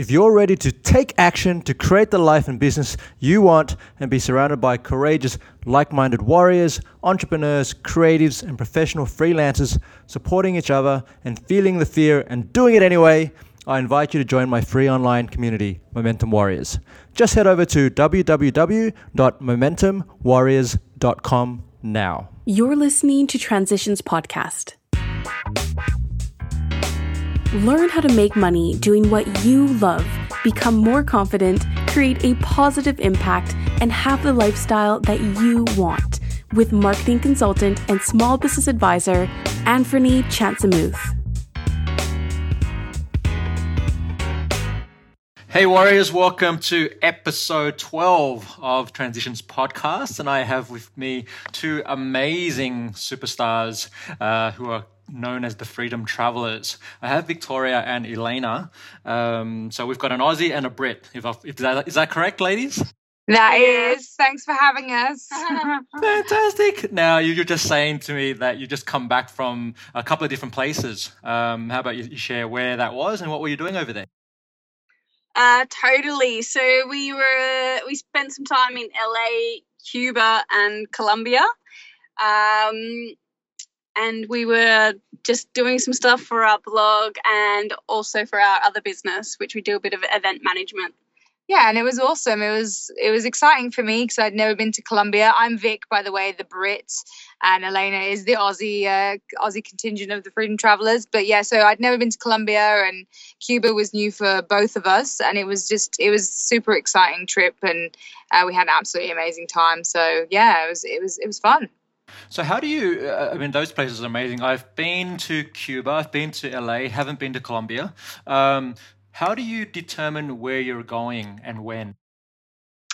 If you're ready to take action to create the life and business you want and be surrounded by courageous, like minded warriors, entrepreneurs, creatives, and professional freelancers supporting each other and feeling the fear and doing it anyway, I invite you to join my free online community, Momentum Warriors. Just head over to www.momentumwarriors.com now. You're listening to Transitions Podcast. Learn how to make money doing what you love, become more confident, create a positive impact, and have the lifestyle that you want with marketing consultant and small business advisor Anthony Chansamuth. Hey, Warriors, welcome to episode 12 of Transitions Podcast. And I have with me two amazing superstars uh, who are known as the Freedom Travelers. I have Victoria and Elena. Um, so we've got an Aussie and a Brit. If, I, if that, is that correct, ladies? That is. Thanks for having us. Fantastic. Now, you're just saying to me that you just come back from a couple of different places. Um, how about you share where that was and what were you doing over there? Uh, totally. So we were we spent some time in LA, Cuba, and Colombia. Um, and we were just doing some stuff for our blog and also for our other business, which we do a bit of event management. Yeah, and it was awesome. It was it was exciting for me because I'd never been to Colombia. I'm Vic, by the way, the Brit, and Elena is the Aussie uh, Aussie contingent of the Freedom Travelers. But yeah, so I'd never been to Colombia, and Cuba was new for both of us, and it was just it was super exciting trip, and uh, we had an absolutely amazing time. So yeah, it was it was it was fun. So how do you? Uh, I mean, those places are amazing. I've been to Cuba, I've been to LA, haven't been to Colombia. Um, how do you determine where you're going and when?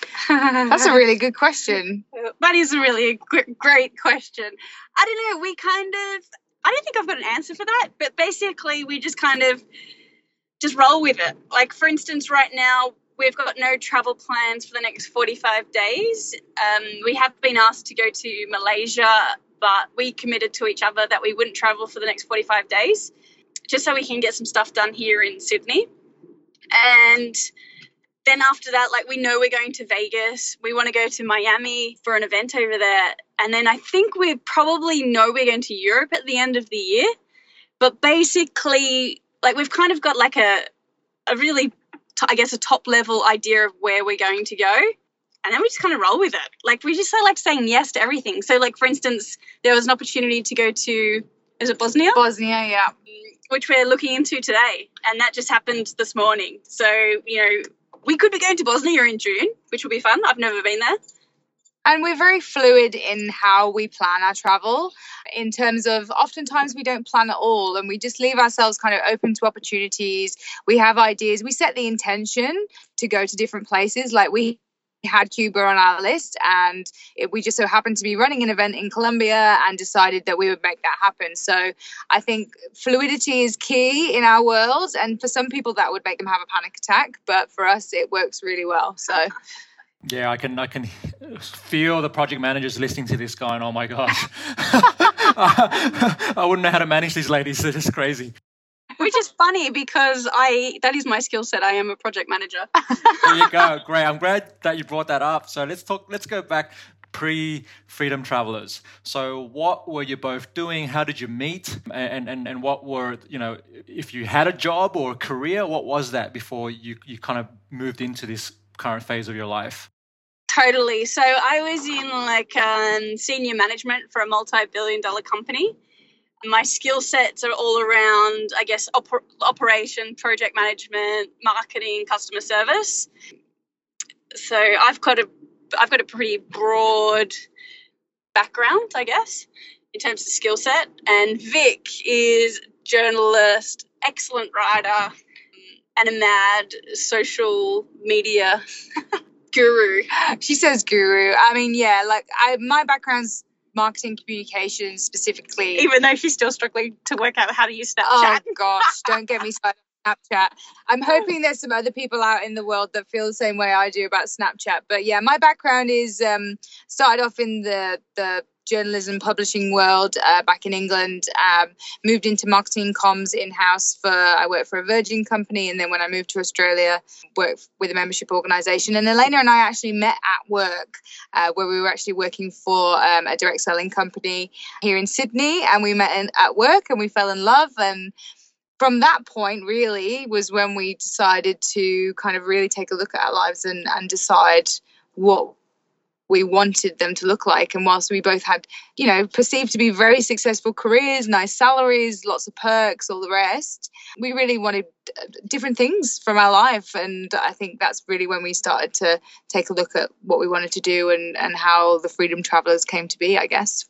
That's a really good question. That is a really great question. I don't know. We kind of. I don't think I've got an answer for that, but basically, we just kind of just roll with it. Like, for instance, right now, we've got no travel plans for the next 45 days. Um, we have been asked to go to Malaysia, but we committed to each other that we wouldn't travel for the next 45 days, just so we can get some stuff done here in Sydney. And then after that, like we know we're going to Vegas. We want to go to Miami for an event over there. And then I think we probably know we're going to Europe at the end of the year. But basically, like we've kind of got like a a really I guess, a top level idea of where we're going to go. And then we just kind of roll with it. Like, we just like saying yes to everything. So, like, for instance, there was an opportunity to go to, is it Bosnia? Bosnia, yeah. Mm, which we're looking into today. And that just happened this morning. So, you know, we could be going to Bosnia in June, which will be fun. I've never been there and we're very fluid in how we plan our travel in terms of oftentimes we don't plan at all and we just leave ourselves kind of open to opportunities we have ideas we set the intention to go to different places like we had Cuba on our list, and it, we just so happened to be running an event in Colombia and decided that we would make that happen. So I think fluidity is key in our world, and for some people that would make them have a panic attack, but for us it works really well. So yeah, I can I can feel the project managers listening to this going, oh my gosh. I wouldn't know how to manage these ladies. They're just crazy. Which is funny because I that is my skill set. I am a project manager. there you go. Great. I'm glad that you brought that up. So let's talk let's go back pre freedom travelers so what were you both doing how did you meet and, and and what were you know if you had a job or a career what was that before you you kind of moved into this current phase of your life Totally. So I was in like um, senior management for a multi-billion dollar company. My skill sets are all around, I guess, oper- operation, project management, marketing, customer service. So I've got a, I've got a pretty broad background, I guess, in terms of skill set. And Vic is journalist, excellent writer, and a mad social media guru. She says guru. I mean, yeah, like I my background's marketing communications specifically. Even though she's still struggling to work out how to use Snapchat. Oh gosh, don't get me started Snapchat. I'm hoping there's some other people out in the world that feel the same way I do about Snapchat. But yeah, my background is um, started off in the the journalism publishing world uh, back in England. Um, moved into marketing comms in house for I worked for a Virgin company, and then when I moved to Australia, worked with a membership organisation. And Elena and I actually met at work, uh, where we were actually working for um, a direct selling company here in Sydney, and we met in, at work and we fell in love and from that point really was when we decided to kind of really take a look at our lives and, and decide what we wanted them to look like. And whilst we both had, you know, perceived to be very successful careers, nice salaries, lots of perks, all the rest, we really wanted uh, different things from our life. And I think that's really when we started to take a look at what we wanted to do and, and how the Freedom Travelers came to be, I guess.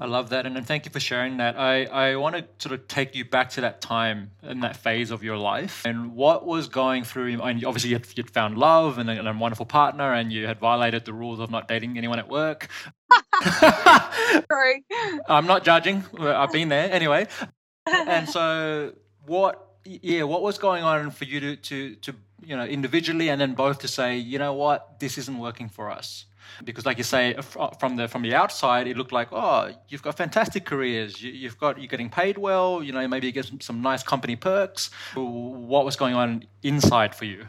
I love that, and, and thank you for sharing that. I, I want to sort of take you back to that time and that phase of your life, and what was going through. And obviously, you'd, you'd found love and a, and a wonderful partner, and you had violated the rules of not dating anyone at work. Sorry, I'm not judging. I've been there anyway. And so, what? Yeah, what was going on for you to to to you know individually, and then both to say, you know what, this isn't working for us because like you say from the from the outside it looked like oh you've got fantastic careers. You, have got you're getting paid well you know maybe you get some, some nice company perks. What was going on inside for you?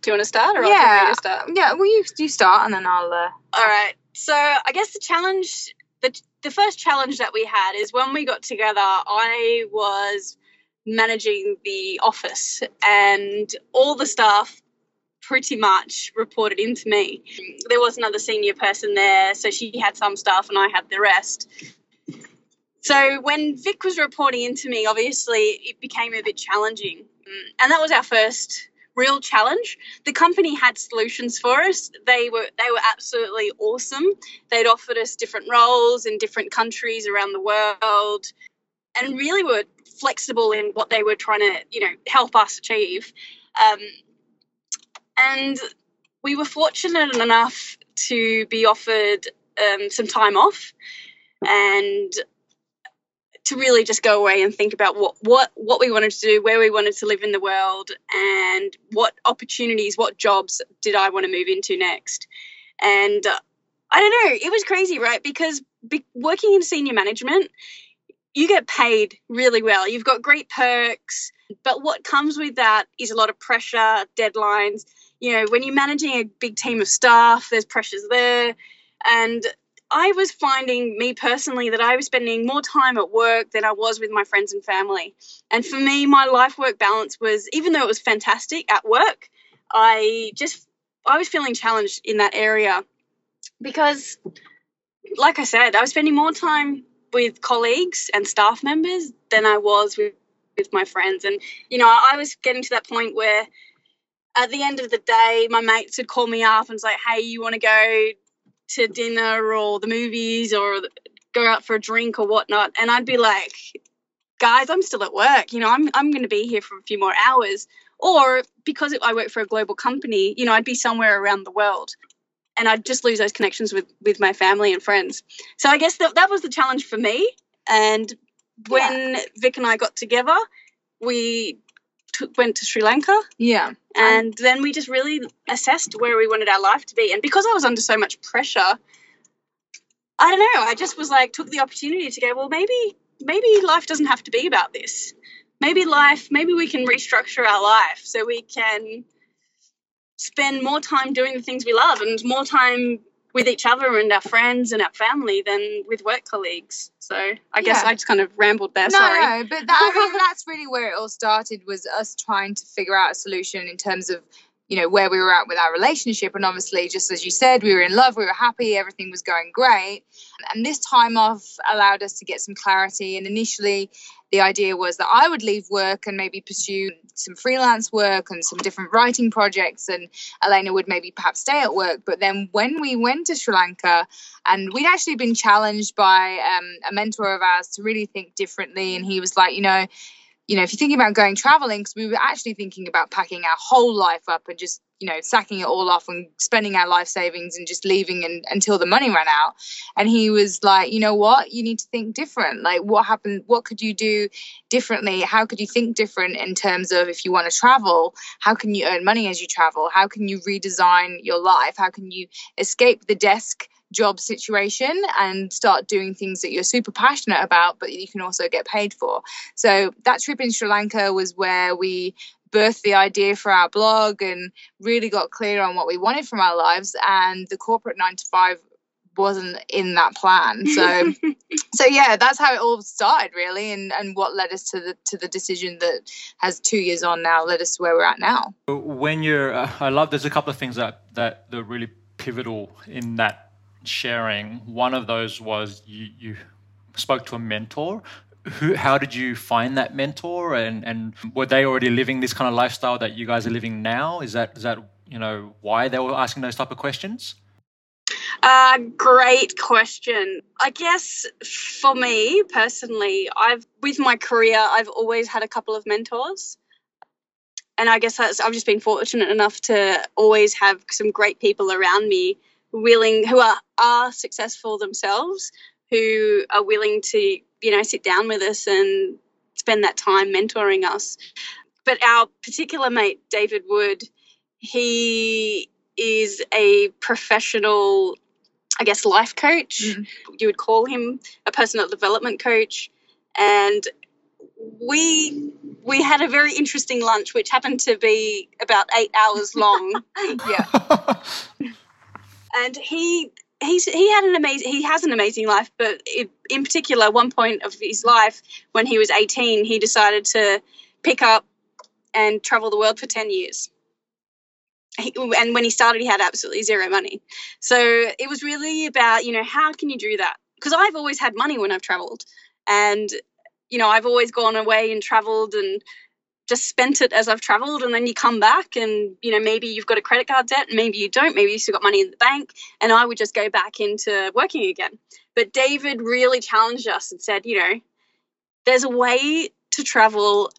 Do you want to start or yeah. start? yeah well you you start and then i'll uh... all right so i guess the challenge the, the first challenge that we had is when we got together i was managing the office and all the staff pretty much reported into me. There was another senior person there, so she had some stuff and I had the rest. So when Vic was reporting into me, obviously it became a bit challenging. Mm, and that was our first real challenge. The company had solutions for us. They were they were absolutely awesome. They'd offered us different roles in different countries around the world and really were flexible in what they were trying to, you know, help us achieve. Um, and we were fortunate enough to be offered um, some time off and to really just go away and think about what, what what we wanted to do, where we wanted to live in the world, and what opportunities, what jobs did I want to move into next. And uh, I don't know, it was crazy, right? Because be- working in senior management, you get paid really well. You've got great perks, but what comes with that is a lot of pressure, deadlines, you know, when you're managing a big team of staff, there's pressures there. And I was finding, me personally, that I was spending more time at work than I was with my friends and family. And for me, my life work balance was, even though it was fantastic at work, I just, I was feeling challenged in that area because, like I said, I was spending more time with colleagues and staff members than I was with, with my friends. And, you know, I was getting to that point where at the end of the day, my mates would call me up and say, "Hey, you want to go to dinner or the movies or go out for a drink or whatnot?" And I'd be like, "Guys, I'm still at work. You know, I'm I'm going to be here for a few more hours." Or because I work for a global company, you know, I'd be somewhere around the world and I'd just lose those connections with with my family and friends. So I guess that that was the challenge for me. And when yeah. Vic and I got together, we t- went to Sri Lanka. Yeah. And then we just really assessed where we wanted our life to be. And because I was under so much pressure, I don't know, I just was like, took the opportunity to go, well, maybe, maybe life doesn't have to be about this. Maybe life, maybe we can restructure our life so we can spend more time doing the things we love and more time with each other and our friends and our family than with work colleagues. So I guess I just kind of rambled there. No, sorry. no, but that, I mean, that's really where it all started was us trying to figure out a solution in terms of you know where we were at with our relationship and obviously just as you said we were in love we were happy everything was going great and this time off allowed us to get some clarity and initially the idea was that I would leave work and maybe pursue some freelance work and some different writing projects and Elena would maybe perhaps stay at work. But then when we went to Sri Lanka and we'd actually been challenged by um, a mentor of ours to really think differently and he was like you know you know, if you're thinking about going traveling, because we were actually thinking about packing our whole life up and just, you know, sacking it all off and spending our life savings and just leaving and, until the money ran out. And he was like, you know what, you need to think different. Like, what happened? What could you do differently? How could you think different in terms of if you want to travel? How can you earn money as you travel? How can you redesign your life? How can you escape the desk? Job situation and start doing things that you're super passionate about, but you can also get paid for. So that trip in Sri Lanka was where we birthed the idea for our blog and really got clear on what we wanted from our lives. And the corporate nine to five wasn't in that plan. So so yeah, that's how it all started really and, and what led us to the to the decision that has two years on now led us to where we're at now. When you're uh, I love there's a couple of things that that that really pivotal in that sharing. One of those was you you spoke to a mentor. Who, how did you find that mentor? And, and were they already living this kind of lifestyle that you guys are living now? Is that is that you know why they were asking those type of questions? Uh, great question. I guess for me personally, I've with my career, I've always had a couple of mentors, and I guess I've just been fortunate enough to always have some great people around me, willing who are are successful themselves, who are willing to you know sit down with us and spend that time mentoring us. But our particular mate, David Wood, he is a professional, I guess, life coach. Mm. You would call him a personal development coach. And we we had a very interesting lunch, which happened to be about eight hours long. yeah. and he he's he had an amazing he has an amazing life but it, in particular one point of his life when he was 18 he decided to pick up and travel the world for 10 years he, and when he started, he had absolutely zero money. So it was really about, you know, how can you do that? Because I've always had money when I've traveled. And, you know, I've always gone away and traveled and just spent it as I've traveled. And then you come back and, you know, maybe you've got a credit card debt, maybe you don't, maybe you still got money in the bank. And I would just go back into working again. But David really challenged us and said, you know, there's a way to travel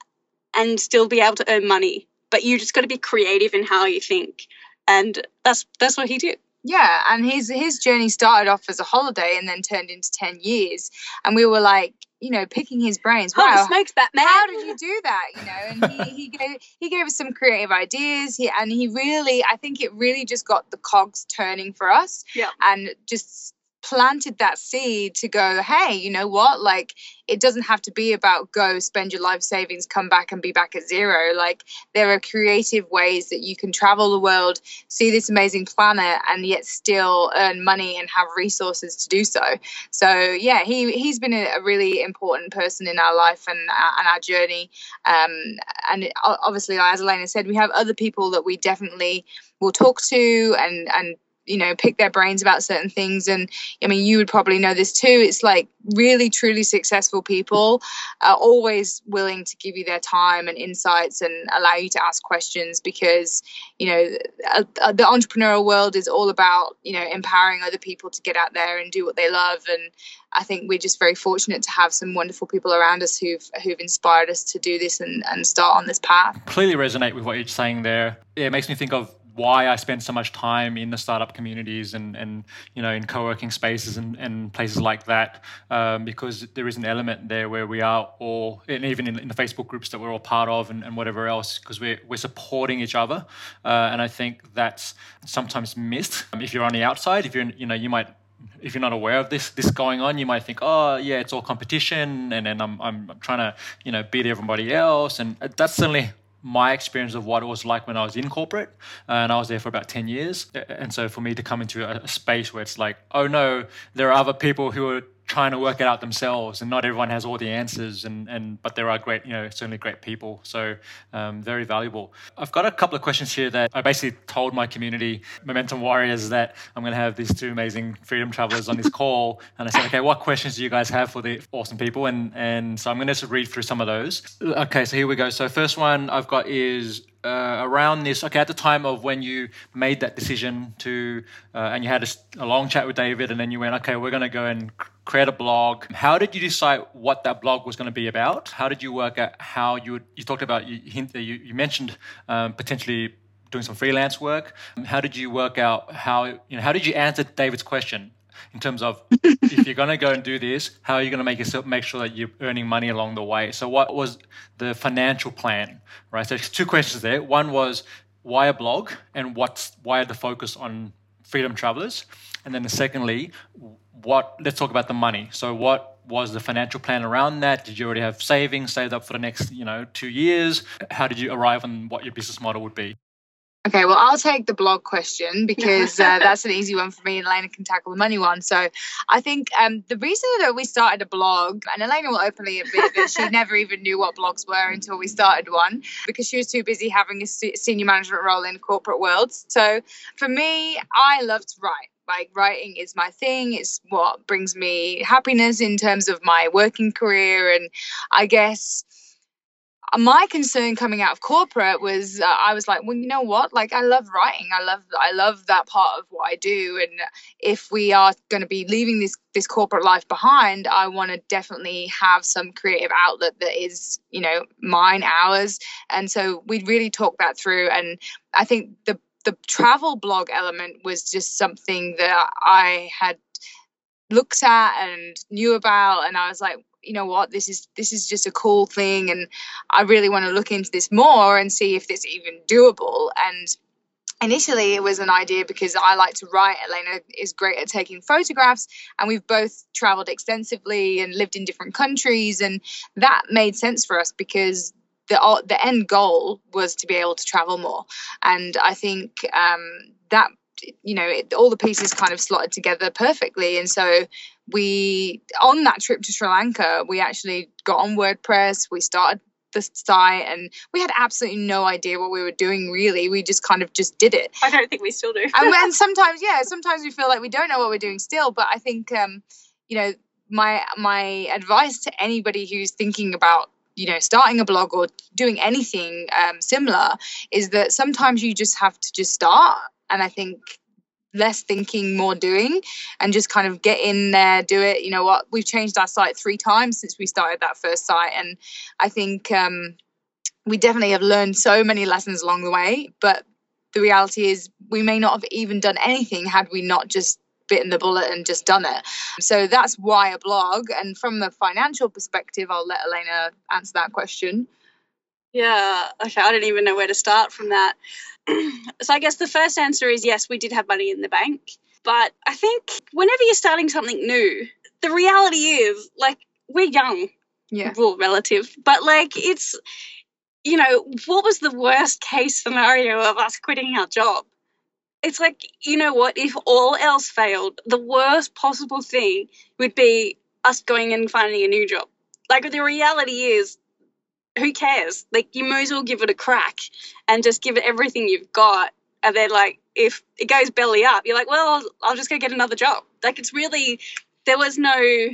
and still be able to earn money but you just got to be creative in how you think and that's that's what he did yeah and his his journey started off as a holiday and then turned into 10 years and we were like you know picking his brains. Wow Holy smokes how did you do that? You know and he, he gave he gave us some creative ideas. He, and he really i think it really just got the cogs turning for us yeah. and just planted that seed to go, hey, you know what? Like, it doesn't have to be about go spend your life savings, come back and be back at zero. Like, there are creative ways that you can travel the world, see this amazing planet, and yet still earn money and have resources to do so. So, yeah, he, he's been a, really important person in our life and, uh, and our journey. Um, and obviously, as Elena said, we have other people that we definitely will talk to and, and you know pick their brains about certain things and i mean you would probably know this too it's like really truly successful people are always willing to give you their time and insights and allow you to ask questions because you know uh, uh, the entrepreneurial world is all about you know empowering other people to get out there and do what they love and I think we're just very fortunate to have some wonderful people around us who've who've inspired us to do this and, and start on this path. clearly resonate with what you're saying there. It makes me think of why I spend so much time in the startup communities and, and you know in co-working spaces and, and places like that um, because there is an element there where we are all and even in, in the Facebook groups that we're all part of and, and whatever else because we're, we're supporting each other. Uh, and I think that's sometimes missed. Um, if you're on the outside if you're you know you might if you're not aware of this this going on, you might think, oh yeah, it's all competition, and then I'm I'm trying to you know beat everybody else, and that's certainly my experience of what it was like when I was in corporate, and I was there for about 10 years. And so for me to come into a, space where it's like, oh no, there are other people who are trying to work it out themselves and not everyone has all the answers and, and but there are great you know certainly great people. So um, very valuable. I've got a couple of questions here that i basically told my community momentum warriors that i'm going to have these two amazing freedom travelers on this call. And i said okay what questions do you guys have for the awesome people? And and so i'm going to just read through some of those. Okay so here we go. So first one i've got is uh, around this, okay, at the time of when you made that decision to, uh, and you had a, a, long chat with David, and then you went, okay, we're going to go and create a blog. How did you decide what that blog was going to be about? How did you work out how you would, you talked about, you, you, you mentioned um, potentially doing some freelance work. How did you work out how, you know, how did you answer David's question? In terms of if you're going to go and do this, how are you going to make yourself make sure that you're earning money along the way? So, what was the financial plan, right? So, two questions there. One was why a blog, and what's why the focus on freedom travelers? And then secondly, what let's talk about the money. So what was the financial plan around that? Did you already have savings saved up for the next, you know, two years? How did you arrive on what your business model would be? Okay, well, I'll take the blog question because uh, that's an easy one for me, and Elena can tackle the money one. So, I think um, the reason that we started a blog, and Elena will openly admit that she never even knew what blogs were until we started one because she was too busy having a senior management role in corporate world. So, for me, I love to write like writing is my thing it's what brings me happiness in terms of my working career and i guess my concern coming out of corporate was uh, I was like, well, you know what? Like, I love writing. I love I love that part of what I do. And if we are going to be leaving this this corporate life behind, I want to definitely have some creative outlet that is, you know, mine, ours. And so we really talked that through. And I think the the travel blog element was just something that I had looked at and knew about, and I was like, you know what this is this is just a cool thing and i really want to look into this more and see if it's even doable. And initially it was an idea because i like to write. Elena is great at taking photographs and we've both traveled extensively and lived in different countries and that made sense for us because the the end goal was to be able to travel more. And i think um, that you know it, all the pieces kind of slotted together perfectly and so we on that trip to Sri Lanka, we actually got on WordPress. We started the site and we had absolutely no idea what we were doing really. We just kind of just did it. I don't think we still do. And, and sometimes yeah sometimes we feel like we don't know what we're doing still but i think um you know my my advice to anybody who's thinking about you know starting a blog or doing anything um, similar is that sometimes you just have to just start. And i think less thinking, more doing, and just kind of get in there, do it. You know what? We've changed our site three times since we started that first site, and I think um, we definitely have learned so many lessons along the way. But the reality is, we may not have even done anything had we not just bitten the bullet and just done it. So that's why a blog. And from the financial perspective, I'll let Elena answer that question. Yeah, okay, I don't even know where to start from that. so I guess the first answer is yes, we did have money in the bank. But I think whenever you're starting something new, the reality is like we're young. Yeah. Well, relative. But like it's you know, what was the worst case scenario of us quitting our job? It's like, you know what, if all else failed, the worst possible thing would be us going and finding a new job. Like the reality is who cares? Like you might as well give it a crack and just give it everything you've got. And then like if it goes belly up, you're like, well, I'll, I'll just go get another job. Like it's really there was no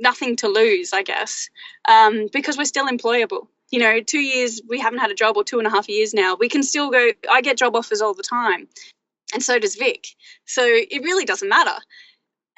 nothing to lose, I guess, um, because we're still employable. You know, two years we haven't had a job, or two and a half years now, we can still go. I get job offers all the time, and so does Vic. So it really doesn't matter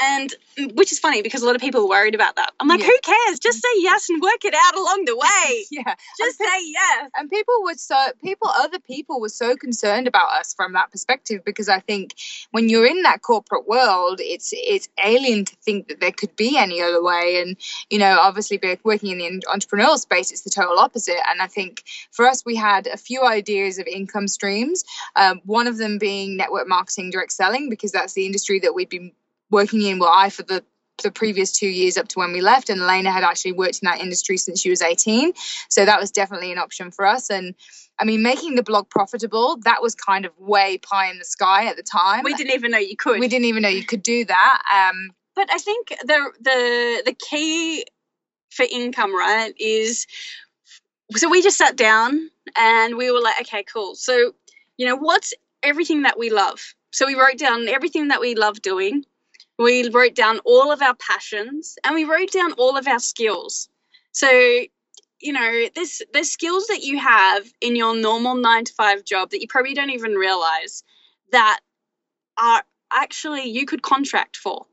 and mm, which is funny because a lot of people are worried about that. I'm like, yeah. who cares? Just say yes and work it out along the way. yeah, just say yes. And people were so people, other people were so concerned about us from that perspective because I think when you're in that corporate world, it's it's alien to think that there could be any other way. And you know, obviously, working in the entrepreneurial space, it's the total opposite. And I think for us, we had a few ideas of income streams. Um, one of them being network marketing, direct selling, because that's the industry that we'd been working in, well, I for the the previous two years up to when we left, and Elena had actually worked in that industry since she was 18. So that was definitely an option for us. And I mean, making the blog profitable, that was kind of way pie in the sky at the time. We didn't even know you could. We didn't even know you could do that. Um, but I think the the the key for income, right, is so we just sat down and we were like, okay, cool. So, you know, what's everything that we love? So we wrote down everything that we love doing we wrote down all of our passions and we wrote down all of our skills. So, you know, there's there's skills that you have in your normal 9 to 5 job that you probably don't even realize that are actually you could contract for.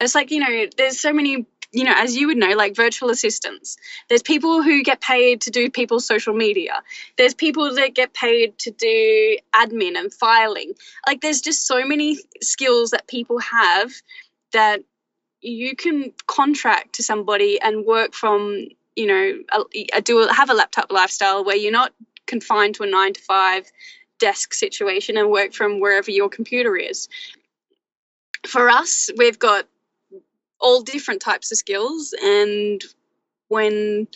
It's like, you know, there's so many you know, as you would know, like virtual assistants. There's people who get paid to do people's social media. There's people that get paid to do admin and filing. Like, there's just so many skills that people have that you can contract to somebody and work from you know a, a do have a laptop lifestyle where you're not confined to a nine to five desk situation and work from wherever your computer is. For us, we've got all different types of skills, and when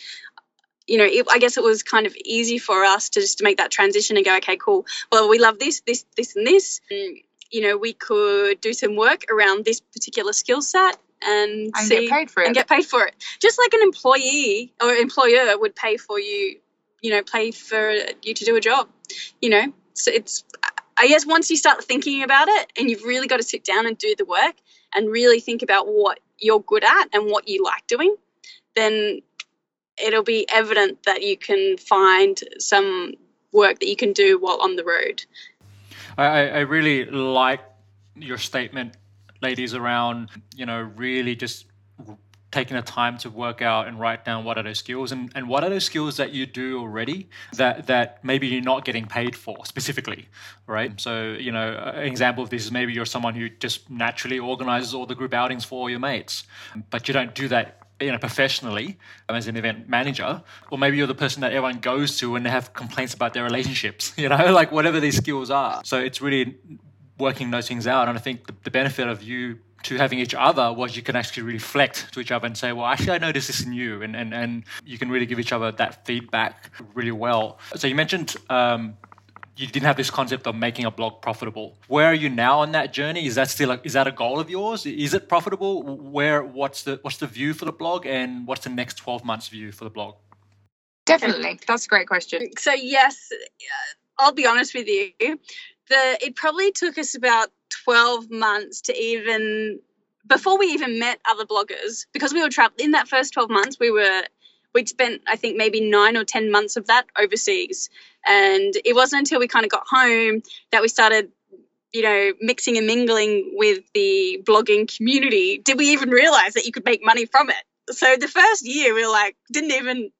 you know, it, I guess it was kind of easy for us to just to make that transition and go, okay, cool. Well, we love this, this, this, and this. And, you know, we could do some work around this particular skill set and, And see get paid for it. and get paid for it. Just like an employee or employer would pay for you, you know, pay for you to do a job. You know, so it's I guess once you start thinking about it and you've really got to sit down and do the work and really think about what you're good at and what you like doing, then it'll be evident that you can find some work that you can do while on the road. I, I really like your statement, ladies, around you know really just taking the time to work out and write down what are those skills and, and what are those skills that you do already that that maybe you're not getting paid for specifically, right? So you know an example of this is maybe you're someone who just naturally organizes all the group outings for all your mates, but you don't do that you know professionally um, as an event manager or maybe you're the person that everyone goes to when they have complaints about their relationships you know like whatever these skills are. So it's really working those things out and i think the, the benefit of you to having each other was you can actually reflect to each other and say well actually i noticed this in you and and, and you can really give each other that feedback really well. So you mentioned um, you didn't have this concept of making a blog profitable. Where are you now on that journey? Is that still a, is that a goal of yours? Is it profitable? Where what's the what's the view for the blog and what's the next 12 months view for the blog? Definitely. That's a great question. So yes, uh, I'll be honest with you. The it probably took us about 12 months to even before we even met other bloggers because we were trapped in that first 12 months we were we'd spent I think maybe 9 or 10 months of that overseas and it wasn't until we kind of got home that we started you know mixing and mingling with the blogging community did we even realize that you could make money from it so the first year we were like didn't even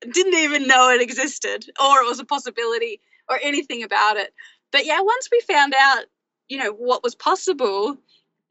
didn't even know it existed or it was a possibility or anything about it. But yeah, once we found out, you know, what was possible,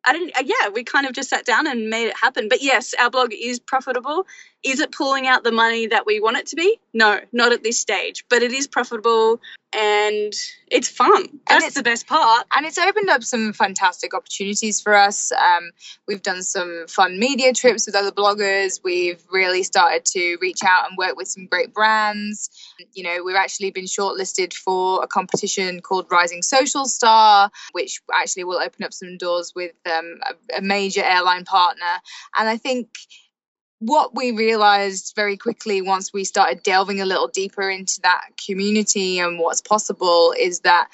I didn't, uh, yeah, we kind of just sat down and made it happen. But yes, our blog is profitable. Is it pulling out the money that we want it to be? No, not at this stage, but it is profitable and it's fun. That's it's- the best part. and it's opened up some fantastic opportunities for us. Um, we've done some fun media trips with other bloggers. We've really started to reach out and work with some great brands. You know, we've actually been shortlisted for a competition called Rising Social Star, which actually will open up some doors with um, a, a major airline partner. And I think what we realized very quickly once we started delving a little deeper into that community and what's possible is that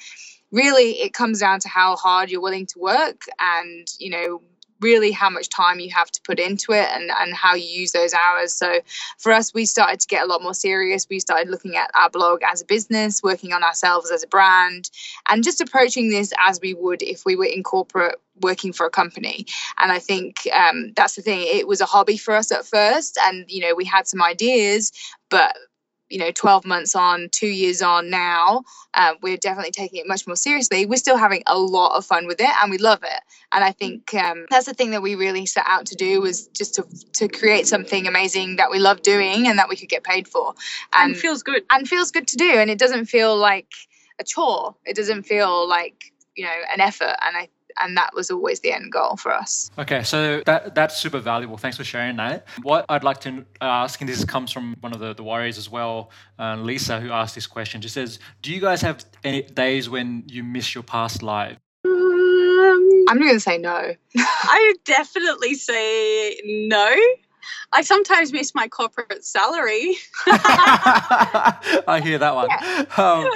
really it comes down to how hard you're willing to work and you know really how much time you have to put into it and, and how you use those hours. So for us we started to get a lot more serious. We started looking at our blog as a business working on ourselves as a brand and just approaching this as we would if we were in corporate working for a company. And i think um, that's the thing. It was a hobby for us at first and you know we had some ideas but you know 12 months on two years on now uh, we're definitely taking it much more seriously. We're still having a lot of fun with it and we love it. And i think um, that's the thing that we really set out to do was just to, to create something amazing that we love doing and that we could get paid for. And and, feels good. and feels good to do and it doesn't feel like a chore. It doesn't feel like you know an effort. And i and that was always the end goal for us Okay, so that that's super valuable. Thanks for sharing that. What I'd like to ask, and this comes from one of the, the warriors as well, uh, Lisa, who asked this question. She says, "Do you guys have any days when you miss your past life?" Um, i'm not going to say no I would definitely say no. I sometimes miss my corporate salary. I hear that one. Um,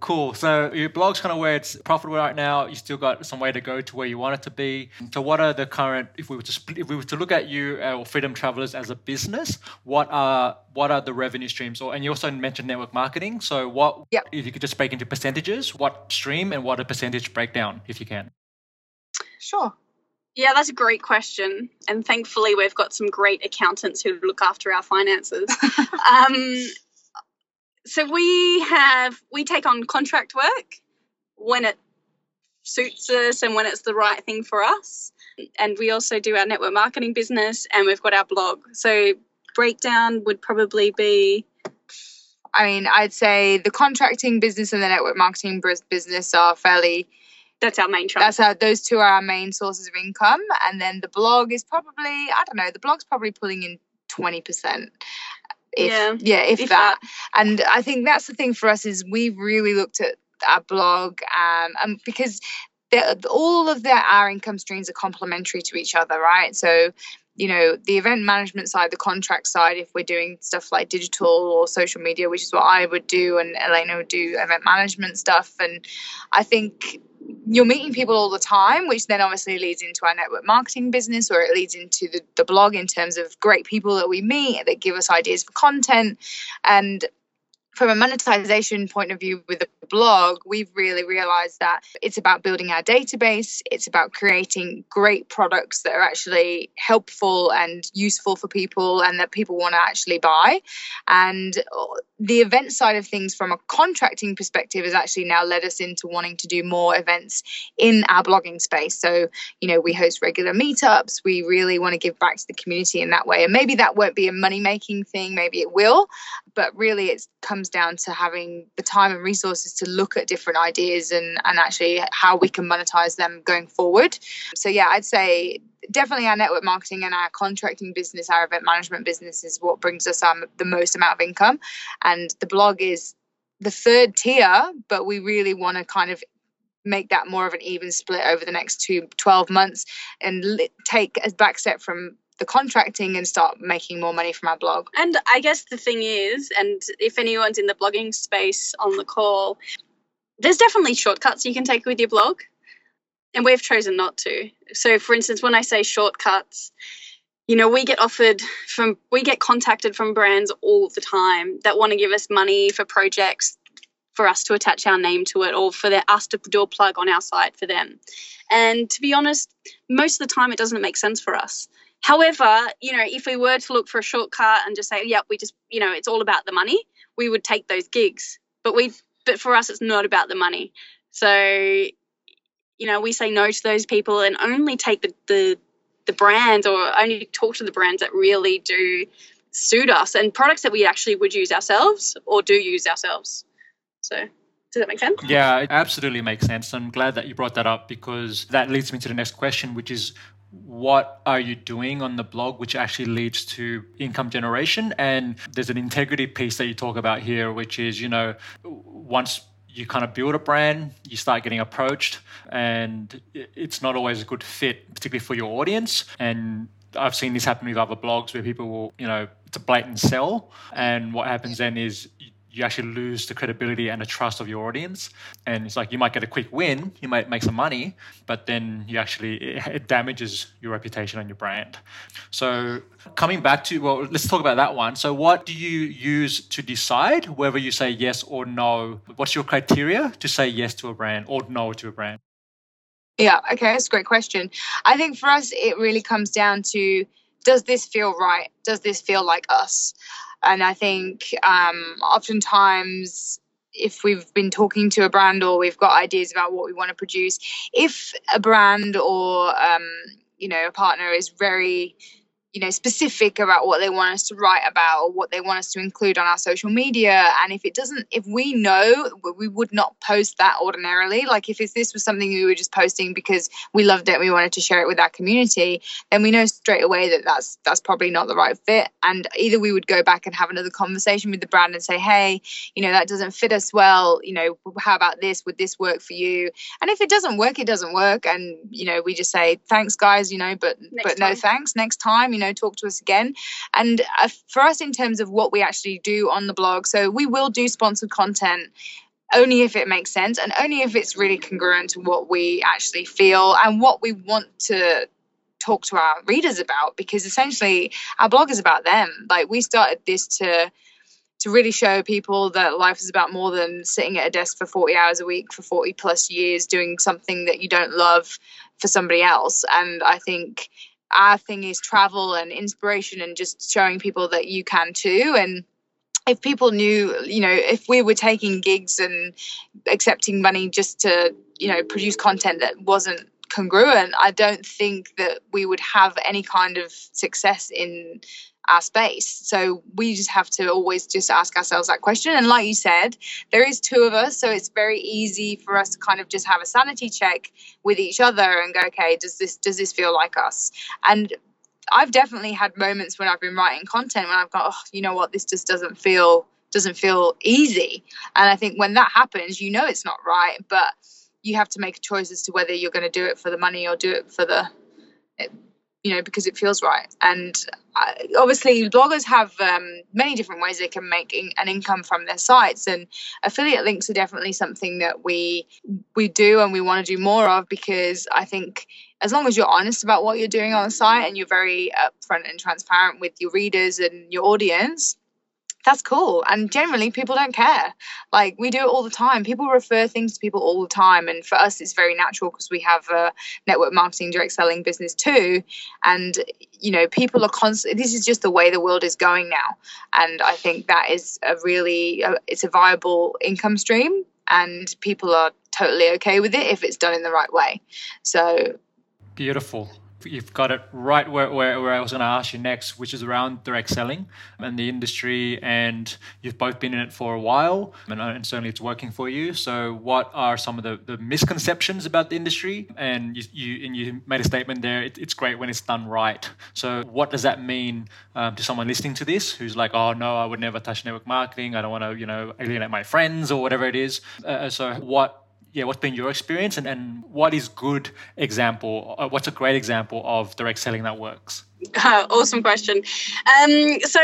cool. So your blog's kind of where it's profitable right now. You still got some way to go to where you want it to be. So what are the current? If we were to split, if we were to look at you uh, or Freedom Travelers as a business, what are what are the revenue streams? Or and you also mentioned network marketing. So what? Yep. If you could just break into percentages, what stream and what a percentage breakdown, if you can. sure Yeah, that's a great question. And thankfully, we've got some great accountants who look after our finances. um, so we have, we take on contract work when it suits us and when it's the right thing for us. And we also do our network marketing business and we've got our blog. So breakdown would probably be I mean, I'd say the contracting business and the network marketing business are fairly. That's our main chunk. That's our, those two are our main sources of income, and then the blog is probably I don't know. The blog's probably pulling in twenty percent. If, yeah, yeah, if, if that. that. And I think that's the thing for us is we've really looked at our blog um, and because all of the, our income streams are complementary to each other, right? So you know the event management side the contract side if we're doing stuff like digital or social media which is what i would do and elena would do event management stuff and i think you're meeting people all the time which then obviously leads into our network marketing business or it leads into the, the blog in terms of great people that we meet that give us ideas for content. And from a monetization point of view with the blog, we've really realized that it's about building our database, it's about creating great products that are actually helpful and useful for people and that people want to actually buy. And uh, the event side of things from a contracting perspective has actually now led us into wanting to do more events in our blogging space. So, you know, we host regular meetups, we really want to give back to the community in that way. And maybe that won't be a money making thing, maybe it will, but really it comes down to having the time and resources to look at different ideas and, and actually how we can monetize them going forward. So, yeah, I'd say definitely our network marketing and our contracting business, our event management business is what brings us um, the most amount of income. And the blog is the third tier, but we really want to kind of make that more of an even split over the next two, 12 months and take a back step from the contracting and start making more money from our blog. And I guess the thing is, and if anyone's in the blogging space on the call, there's definitely shortcuts you can take with your blog and we've chosen not to. So, for instance, when I say shortcuts, you know, we get offered from, we get contacted from brands all the time that want to give us money for projects for us to attach our name to it or for their, us to do a plug on our site for them. And to be honest, most of the time it doesn't make sense for us. However, you know, if we were to look for a shortcut and just say, yep, we just, you know, it's all about the money, we would take those gigs. But we, but for us, it's not about the money. So you know, we say no to those people and only take the, the, the brands or only talk to the brands that really do suit us and products that we actually would use ourselves or do use ourselves. So does that make sense? Yeah, it absolutely makes sense. I'm glad that you brought that up because that leads me to the next question, which is what are you doing on the blog which actually leads to income generation and there's an integrity piece that you talk about here which is you know once you kind of build a brand, you start getting approached, and it's not always a good fit, particularly for your audience. And I've seen this happen with other blogs where people will, you know, it's a blatant sell. And what happens then is you actually lose the credibility and the trust of your audience. And it's like you might get a quick win, you might make some money, but then you actually, it, damages your reputation and your brand. So, coming back to, well, let's talk about that one. So, what do you use to decide whether you say yes or no? What's your criteria to say yes to a brand or no to a brand? Yeah, okay, that's a great question. I think for us, it really comes down to does this feel right? Does this feel like us? And I think um, oftentimes, if we've been talking to a brand or we've got ideas about what we want to produce, if a brand or um, you know a partner is very you know specific about what they want us to write about or what they want us to include on our social media. And if it doesn't if we know we would not post that ordinarily. Like if this was something we were just posting because we loved it we wanted to share it with our community then we know straight away that that's that's probably not the right fit. And either we would go back and have another conversation with the brand and say hey you know that doesn't fit us well. You know how about this? Would this work for you? And if it doesn't work it doesn't work. And you know we just say thanks guys you know but next but time. no thanks. Next time you know know, talk to us again. And uh, for us, in terms of what we actually do on the blog, so we will do sponsored content only if it makes sense and only if it's really congruent to what we actually feel and what we want to talk to our readers about because essentially our blog is about them like we started this to to really show people that life is about more than sitting at a desk for 40 hours a week for 40 plus years doing something that you don't love for somebody else and i think our thing is travel and inspiration and just showing people that you can too. And if people knew you know if we were taking gigs and accepting money just to you know produce content that wasn't congruent i don't think that we would have any kind of success in our space. So we just have to always just ask ourselves that question. And like you said, there is two of us, so it's very easy for us to kind of just have a sanity check with each other and go, okay, does this does this feel like us? And I've definitely had moments when I've been writing content when I've got, oh, you know what, this just doesn't feel doesn't feel easy. And I think when that happens, you know it's not right, but you have to make a choice as to whether you're going to do it for the money or do it for the you know because it feels right. And uh, obviously bloggers have um, many different ways they can make in- an income from their sites. And affiliate links are definitely something that we we do and we want to do more of because i think as long as you're honest about what you're doing on the site and you're very upfront and transparent with your readers and your audience that's cool. And generally, people don't care. Like, we do it all the time. People refer things to people all the time. And for us, it's very natural because we have a network marketing, direct selling business too. And, you know, people are constantly, This is just the way the world is going now. And I think that is a really, uh, it's a viable income stream. And people are totally okay with it if it's done in the right way. So, beautiful you've got it right where, where, where I was going to ask you next, which is around direct selling and the industry. And you've both been in it for a while, and, uh, and certainly it's working for you. So, what are some of the, the misconceptions about the industry? And you, you, and you made a statement there it, it's great when it's done right. So, what does that mean um, to someone listening to this who's like, oh, no, I would never touch network marketing. I don't want to, you know, alienate my friends or whatever it is. Uh, so, what yeah, what's been your experience and, and what is good example, uh, what's a great example of direct selling that works? Uh, awesome question. Um, so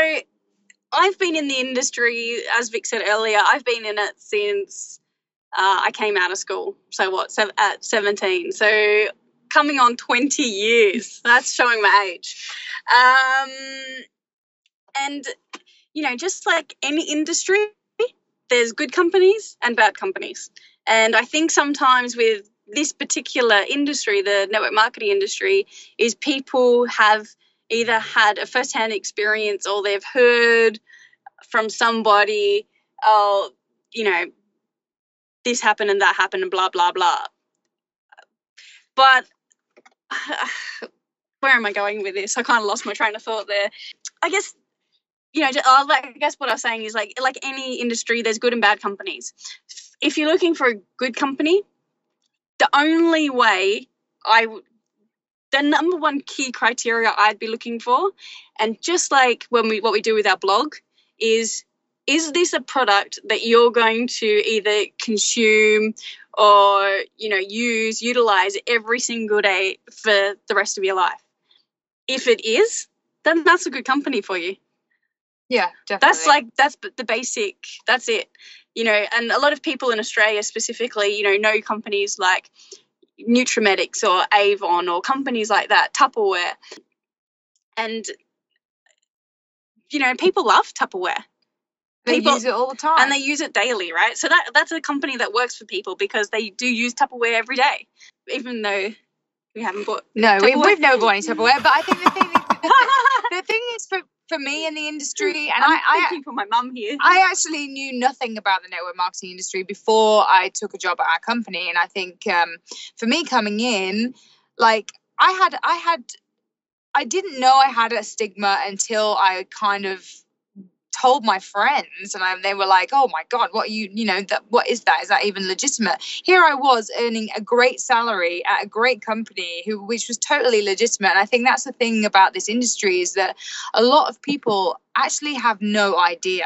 I've been in the industry, as Vic said earlier, I've been in it since uh, I came out of school. So what, sev- at 17. So coming on 20 years. That's showing my age. Um, and, you know, just like any industry, there's good companies and bad companies. And I think sometimes with this particular industry, the network marketing industry, is people have either had a first-hand experience or they've heard from somebody, oh, you know, this happened and that happened and blah blah blah. But where am I going with this? I kind of lost my train of thought there. I guess you know, oh, I guess what I was saying is like like any industry, there's good and bad companies. If you're looking for a good company, the only way I the number one key criteria I'd be looking for, and just like when we what we do with our blog, is is this a product that you're going to either consume or you know use utilize every single day for the rest of your life? If it is then that's a good company for you yeah definitely. that's like that's the basic that's it you know, and a lot of people in Australia specifically, you know, know companies like Nutrimetics or Avon or companies like that, Tupperware. And, you know, people love Tupperware. They people, use it all the time. And they use it daily, right? So that that's a company that works for people because they do use Tupperware every day, even though we haven't bought. No, we, have never bought any Tupperware. But I think the thing, is, the, the thing is for for me in the industry. And I'm I, I for my mum here. I actually knew nothing about the network marketing industry before I took a job at our company. And I think um, for me coming in, like I had, I had, I didn't know I had a stigma until I kind of told my friends and I, they were like oh my god what you you know that what is that? Is that even legitimate? Here i was earning a great salary at a great company who which was totally legitimate and i think that's the thing about this industry is that a lot of people actually have no idea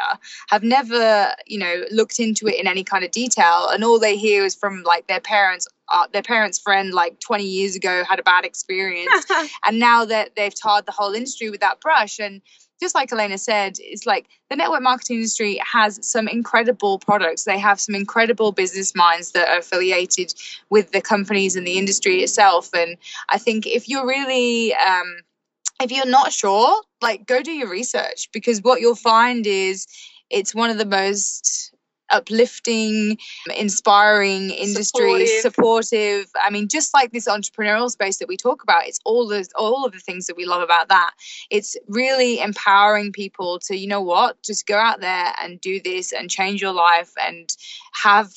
have never you know looked into it in any kind of detail and all they hear is from like their parents uh, their parents' friend like 20 years ago had a bad experience and now that they've tarred the whole industry with that brush and just like Elena said, it's like the network marketing industry has some incredible products. They have some incredible business minds that are affiliated with the companies and the industry itself. And I think if you're really, um, if you're not sure, like go do your research because what you'll find is it's one of the most uplifting, inspiring industry, supportive. supportive. I mean, just like this entrepreneurial space that we talk about, it's all the all of the things that we love about that. It's really empowering people to, you know what, just go out there and do this and change your life and have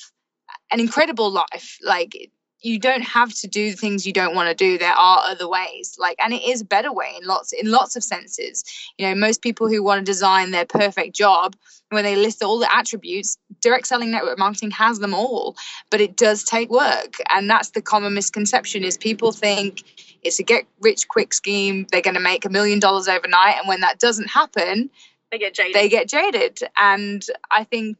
an incredible life. Like you don't have to do the things you don't want to do there are other ways like and it is a better way in lots in lots of senses you know most people who want to design their perfect job when they list all the attributes direct selling network marketing has them all but it does take work. And that's the common misconception is people think it's a get rich quick scheme they're going to make a million dollars overnight and when that doesn't happen they get jaded. they get jaded. And i think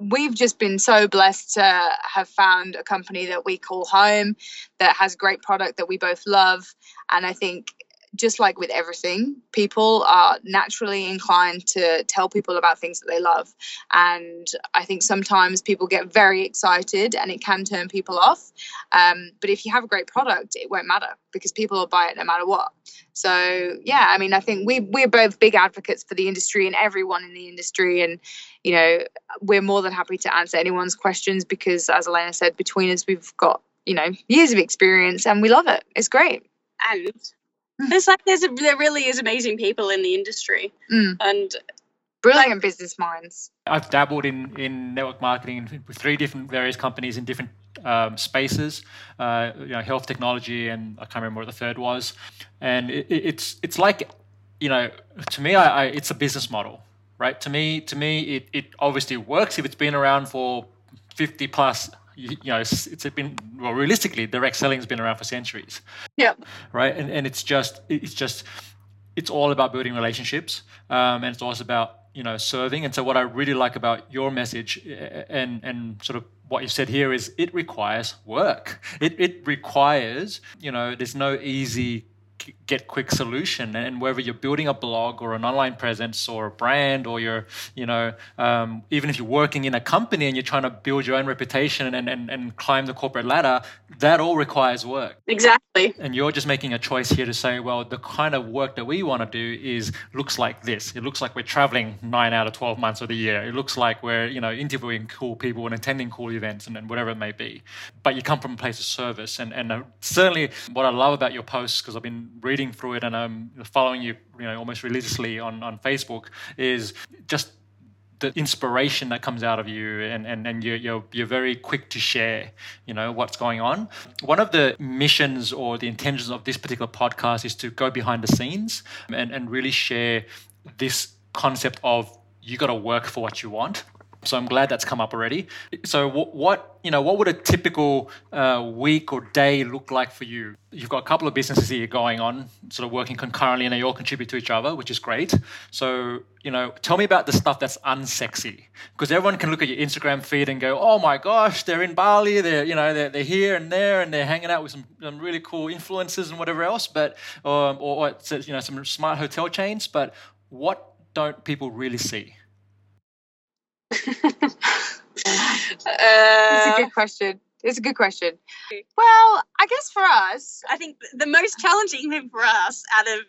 we've just been so blessed to have found a company that we call home that has great product that we both love. And i think just like with everything, people are naturally inclined to tell people about things that they love. And I think sometimes people get very excited and it can turn people off. Um, but if you have a great product, it won't matter because people will buy it no matter what. So, yeah, I mean, I think we, we're both big advocates for the industry and everyone in the industry. And, you know, we're more than happy to answer anyone's questions because, as Elena said, between us, we've got, you know, years of experience and we love it. It's great. And it's like there's a, there really is amazing people in the industry, Mm. and Brilliant business minds. I've dabbled in, in network marketing with three different various companies in different um, spaces, uh, you know, health technology, and I can't remember what the third was. And it, it- it's it's like, you know, to me, I, I, it's a business model, right? To me, to me, it, it obviously works if it's been around for fifty plus. You, you know, it's, it's been well. Realistically, direct selling has been around for centuries yeah, right? And, and it's just it's just it's all about building relationships, um, and it's also about you know serving. And so what I really like about your message and and sort of what you said here is it requires work. It it requires you know there's no easy get quick solution. And whether you're building a blog or an online presence or a brand or you're you know um, even if you're working in a company and you're trying to build your own reputation and, and, and climb the corporate ladder that all requires work. Exactly. and you're just making a choice here to say well the kind of work that we want to do is looks like this. It looks like we're traveling 9 out of 12 months of the year. It looks like we're you know interviewing cool people and attending cool events and, and whatever it may be. But you come from a place of service. And and uh, certainly what i love about your posts because i've been reading through it and i'm following you you know almost religiously on on facebook is just the inspiration that comes out of you and, and, and you're, you're, you're very quick to share you know what's going on. One of the missions or the intentions of this particular podcast is to go behind the scenes and, and really share this concept of you got to work for what you want so I'm glad that's come up already. So wh- what you know, what would a typical uh, week or day look like for you? You've got a couple of businesses here going on, sort of working concurrently, and they all contribute to each other, which is great. So you know, tell me about the stuff that's unsexy, because everyone can look at your Instagram feed and go, "Oh my gosh, they're in Bali, they're you know they're, they're here and there, and they're hanging out with some, some really cool influencers and whatever else." But um, or, or you know some smart hotel chains, but what don't people really see? It's Uh, a good question. It's a good question. Well, I guess for us, I think the most challenging thing for us out of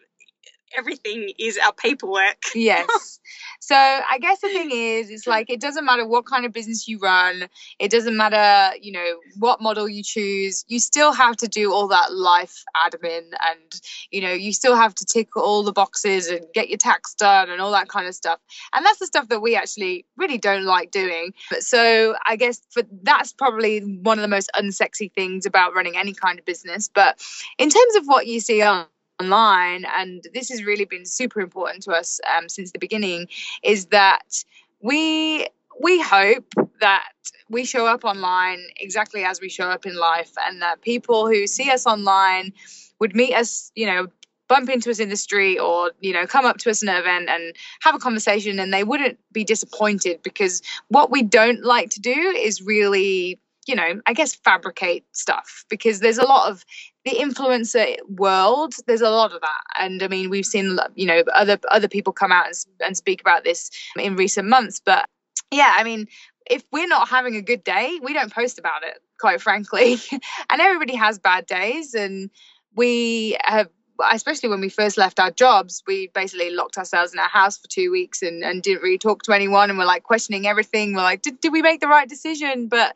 everything is our paperwork. yes. So I guess the thing is, it's mm. like it doesn't matter what kind of business you run. It doesn't matter, you know, what model you choose. You still have to do all that life admin, and you know, you still have to tick all the boxes and get your tax done and all that kind of stuff. And that's the stuff that we actually really don't like doing. But so I guess for that's probably one of the most unsexy things about running any kind of business. But in terms of what you see on online, and this has really been super important to us um, since the beginning, is that we we hope that we show up online exactly as we show up in life, and that people who see us online would meet us, you know, bump into us in the street or you know come up to us in an event and have a conversation and they wouldn't be disappointed because what we don't like to do is really you know i guess fabricate stuff because there's a lot of the influencer world there's a lot of that. And i mean we've seen you know other other people come out and, and speak about this in recent months. But yeah i mean if we're not having a good day we don't post about it quite frankly. And everybody has bad days. And we have especially when we first left our jobs we basically locked ourselves in our house for two weeks and, and didn't really talk to anyone. And we're like questioning everything. We're like did, did we make the right decision? But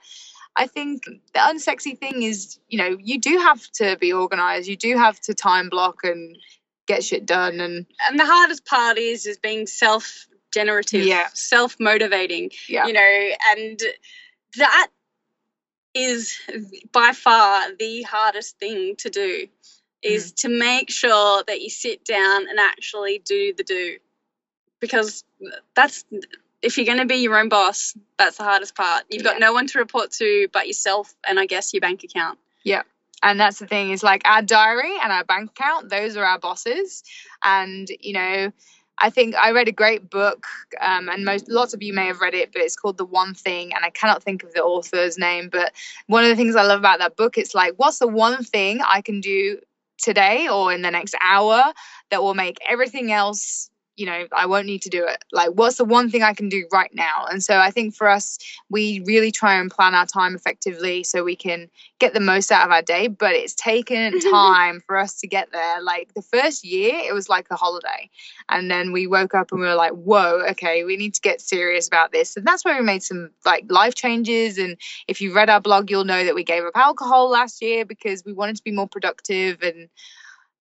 I think the unsexy thing is, you know, you do have to be organized. You do have to time block and get shit done. And And the hardest part is is being self generative, Yeah. self motivating. yeah, You know, and that is by far the hardest thing to do is mm. to make sure that you sit down and actually do the do because that's if you're going to be your own boss that's the hardest part. You've got no one to report to but yourself and i guess your bank account. Yeah. And that's the thing is like our diary and our bank account those are our bosses. And you know I think I read a great book, um, and most lots of you may have read it, but it's called The One Thing, and I cannot think of the author's name. But one of the things I love about that book, it's like, what's the one thing I can do today or in the next hour that will make everything else you know, I won't need to do it. Like, what's the one thing I can do right now? And so I think for us, we really try and plan our time effectively so we can get the most out of our day. But it's taken time for us to get there. Like, the first year, it was like a holiday. And then we woke up and we were like, whoa, okay, we need to get serious about this. And that's where we made some like life changes. And if you read our blog, you'll know that we gave up alcohol last year because we wanted to be more productive and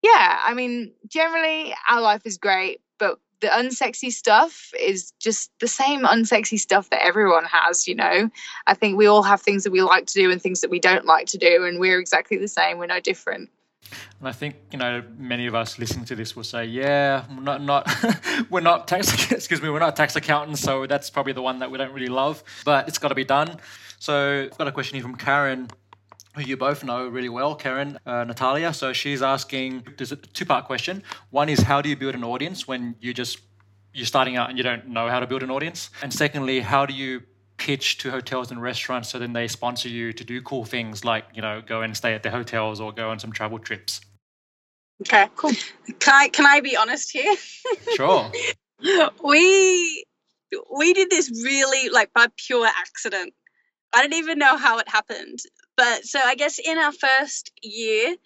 yeah, I mean, generally our life is great, but the unsexy stuff is just the same unsexy stuff that everyone has, you know. I think we all have things that we like to do and things that we don't like to do, and we're exactly the same. We're no different. And I think you know many of us listening to this will say, "Yeah, not not we're not tax excuse me, we're not tax accountants, so that's probably the one that we don't really love, but it's got to be done." So I've got a question here from Karen who you both know really well, Karen uh, Natalia. So she's asking, there's a two-part question. One is how do you build an audience when you just you're starting out and you don't know how to build an audience? And secondly, how do you pitch to hotels and restaurants so then they sponsor you to do cool things like you know go and stay at the hotels or go on some travel trips? Okay, cool. Can I can I be honest here? Sure. we we did this really like by pure accident. I don't even know how it happened. But so I guess in our first year,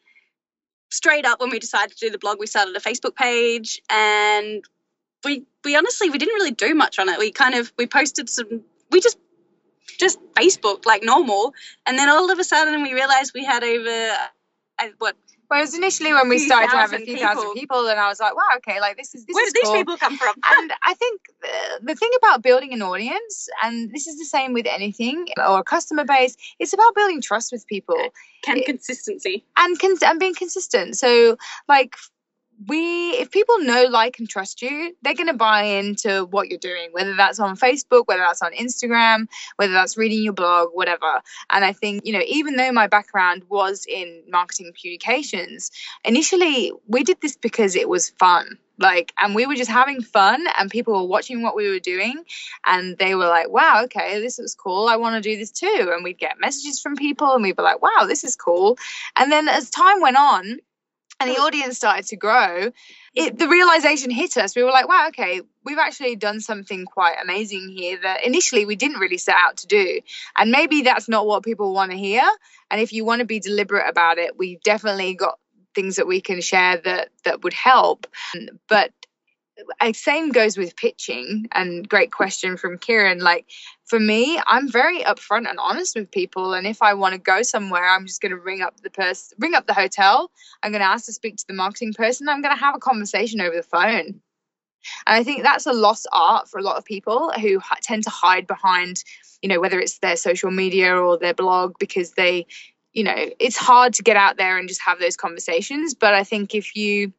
straight up when we decided to do the blog, we started a Facebook page and we we honestly we didn't really do much on it. We kind of we posted some we just just Facebook like normal, and then all of a sudden we realized we had over what Whereas initially when we started to have a few people. thousand people, and I was like, wow, okay, like this is this Where is did cool. these people come from? and I think the, the thing about building an audience, and this is the same with anything or a customer base, it's about building trust with people. Can consistency and con- and being consistent. So like we if people know like and trust you they're going to buy into what you're doing whether that's on facebook whether that's on instagram whether that's reading your blog whatever. And i think you know even though my background was in marketing communications initially we did this because it was fun. Like and we were just having fun and people were watching what we were doing and they were like wow okay this is cool. I want to do this too. And we'd get messages from people and we'd be like wow this is cool. And then as time went on and the oh. audience started to grow, it, the realization hit us. We were like, wow, okay, we've actually done something quite amazing here that initially we didn't really set out to do. And maybe that's not what people want to hear. And if you want to be deliberate about it, we've definitely got things that we can share that that would help. But uh, same goes with pitching and great question from Kieran. Like for me, I'm very upfront and honest with people. And if I want to go somewhere, I'm just going to ring up the person, ring up the hotel. I'm going to ask to speak to the marketing person. I'm going to have a conversation over the phone. And I think that's a lost art for a lot of people who tend to hide behind, you know, whether it's their social media or their blog because they, you know, it's hard to get out there and just have those conversations. But I think if you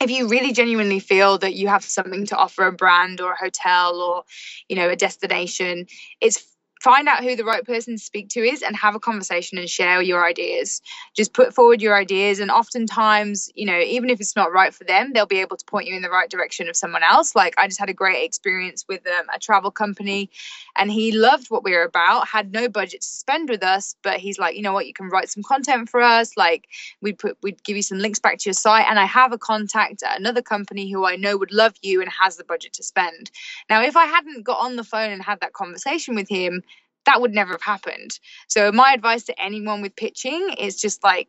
if you really genuinely feel that you have something to offer a brand or a hotel or you know a destination it's find out who the right person to speak to is and have a conversation and share your ideas. Just put forward your ideas and oftentimes you know even if it's not right for them they'll be able to point you in the right direction of someone else. Like i just had a great experience with um, a travel company and he loved what we were about had no budget to spend with us but he's like you know what? You can write some content for us. Like we'd put we'd give you some links back to your site. And i have a contact at another company who i know would love you and has the budget to spend. Now if i hadn't got on the phone and had that conversation with him that would never have happened. So my advice to anyone with pitching is just like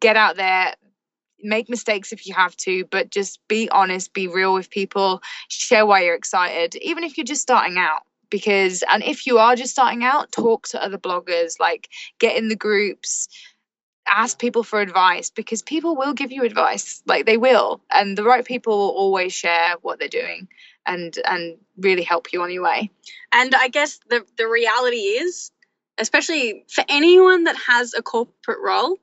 get out there, make mistakes if you have to, but just be honest, be real with people, share why you're excited, even if you're just starting out. Because, and if you are just starting out, talk to other bloggers, like get in the groups, ask people for advice because people will give you advice like they will and the right people will always share what they're doing and and really help you on your way and i guess the the reality is especially for anyone that has a corporate role,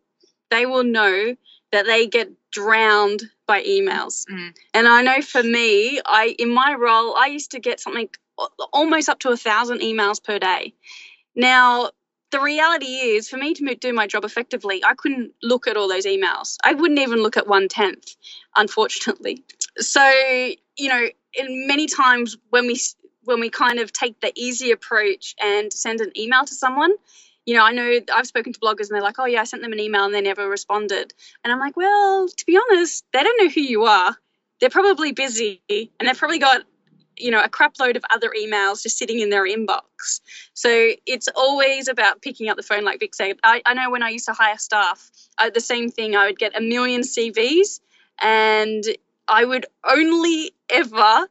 they will know that they get drowned by emails. Mm. And I know for me, I in my role, I used to get something almost up to a thousand emails per day. Now, the reality is, for me to do my job effectively, I couldn't look at all those emails. I wouldn't even look at one tenth, unfortunately. So, you know, in many times when we when we kind of take the easy approach and send an email to someone, you know, I know I've spoken to bloggers and they're like, oh, yeah, I sent them an email and they never responded. And I'm like, well, to be honest, they don't know who you are. They're probably busy and they've probably got, you know, a crap load of other emails just sitting in their inbox. So it's always about picking up the phone, like Vic said. I, I know when I used to hire staff, I, the same thing, I would get a million CVs and I would only ever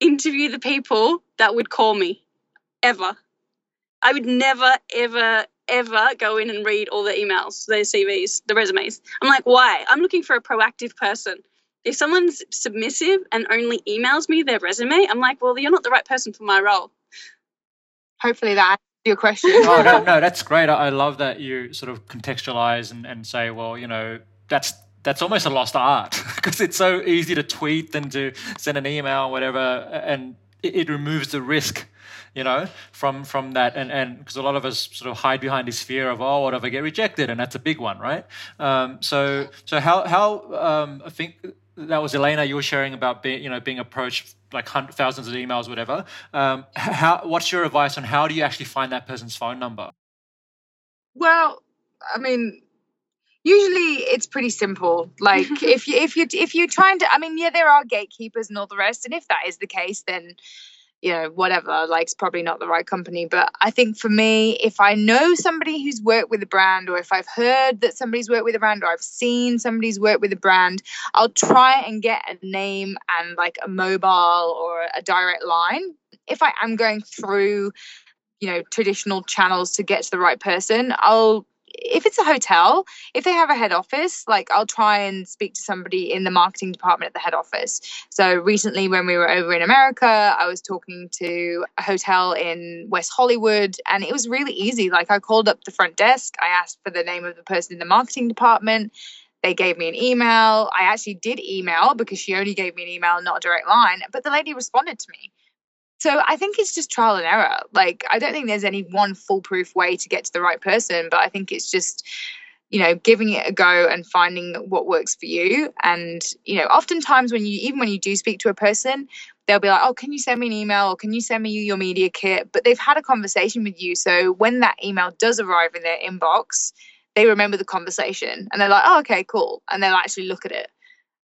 interview the people that would call me, ever I would never, ever, ever go in and read all the emails, their CVs, the resumes. I'm like, why? I'm looking for a proactive person. If someone's submissive and only emails me their resume, I'm like, well, you're not the right person for my role. Hopefully that answers your question. oh, no, no, that's great. I love that you sort of contextualize and, and say, well, you know, that's that's almost a lost art because it's so easy to tweet than to send an email or whatever, and it, it removes the risk you know, from from that, and and because a lot of us sort of hide behind this fear of oh, what if I get rejected, and that's a big one, right? Um, so so how how um, I think that was Elena you were sharing about being you know being approached like hundreds, thousands of emails, whatever. Um, how what's your advice on how do you actually find that person's phone number? Well, I mean, usually it's pretty simple like if you if you if you're trying to i mean yeah there are gatekeepers and all the rest and if that is the case then you know, whatever, like it's probably not the right company. But I think for me, if I know somebody who's worked with a brand, or if I've heard that somebody's worked with a brand, or I've seen somebody's worked with a brand, I'll try and get a name and like a mobile or a direct line. If I am going through, you know, traditional channels to get to the right person, I'll if it's a hotel, if they have a head office, like I'll try and speak to somebody in the marketing department at the head office. So recently, when we were over in America, I was talking to a hotel in West Hollywood, and it was really easy. Like I called up the front desk, I asked for the name of the person in the marketing department. They gave me an email. I actually did email because she only gave me an email, not a direct line, but the lady responded to me. So I think it's just trial and error. Like I don't think there's any one foolproof way to get to the right person, but I think it's just you know giving it a go and finding what works for you. And you know oftentimes when you even when you do speak to a person they'll be like oh can you send me an email? Or can you send me your media kit? But they've had a conversation with you. So when that email does arrive in their inbox they remember the conversation and they're like oh okay cool. And they'll actually look at it.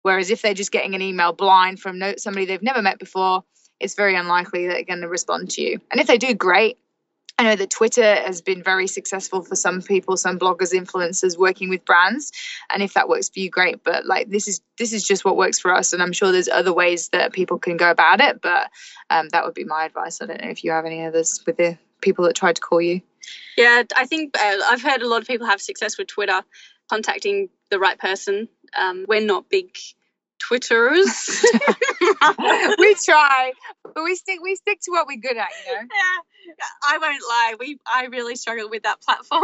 Whereas if they're just getting an email blind from somebody they've never met before it's very unlikely they're going to respond to you. And if they do, great. I know that Twitter has been very successful for some people, some bloggers, influencers working with brands. And if that works for you, great. But like this is this is just what works for us. And I'm sure there's other ways that people can go about it. But um, that would be my advice. I don't know if you have any others with the people that tried to call you. Yeah, I think uh, I've heard a lot of people have success with Twitter, contacting the right person. Um, we're not big Twitters. we try, but we stick we stick to what we're good at, you know. Yeah, I won't lie. We I really struggle with that platform.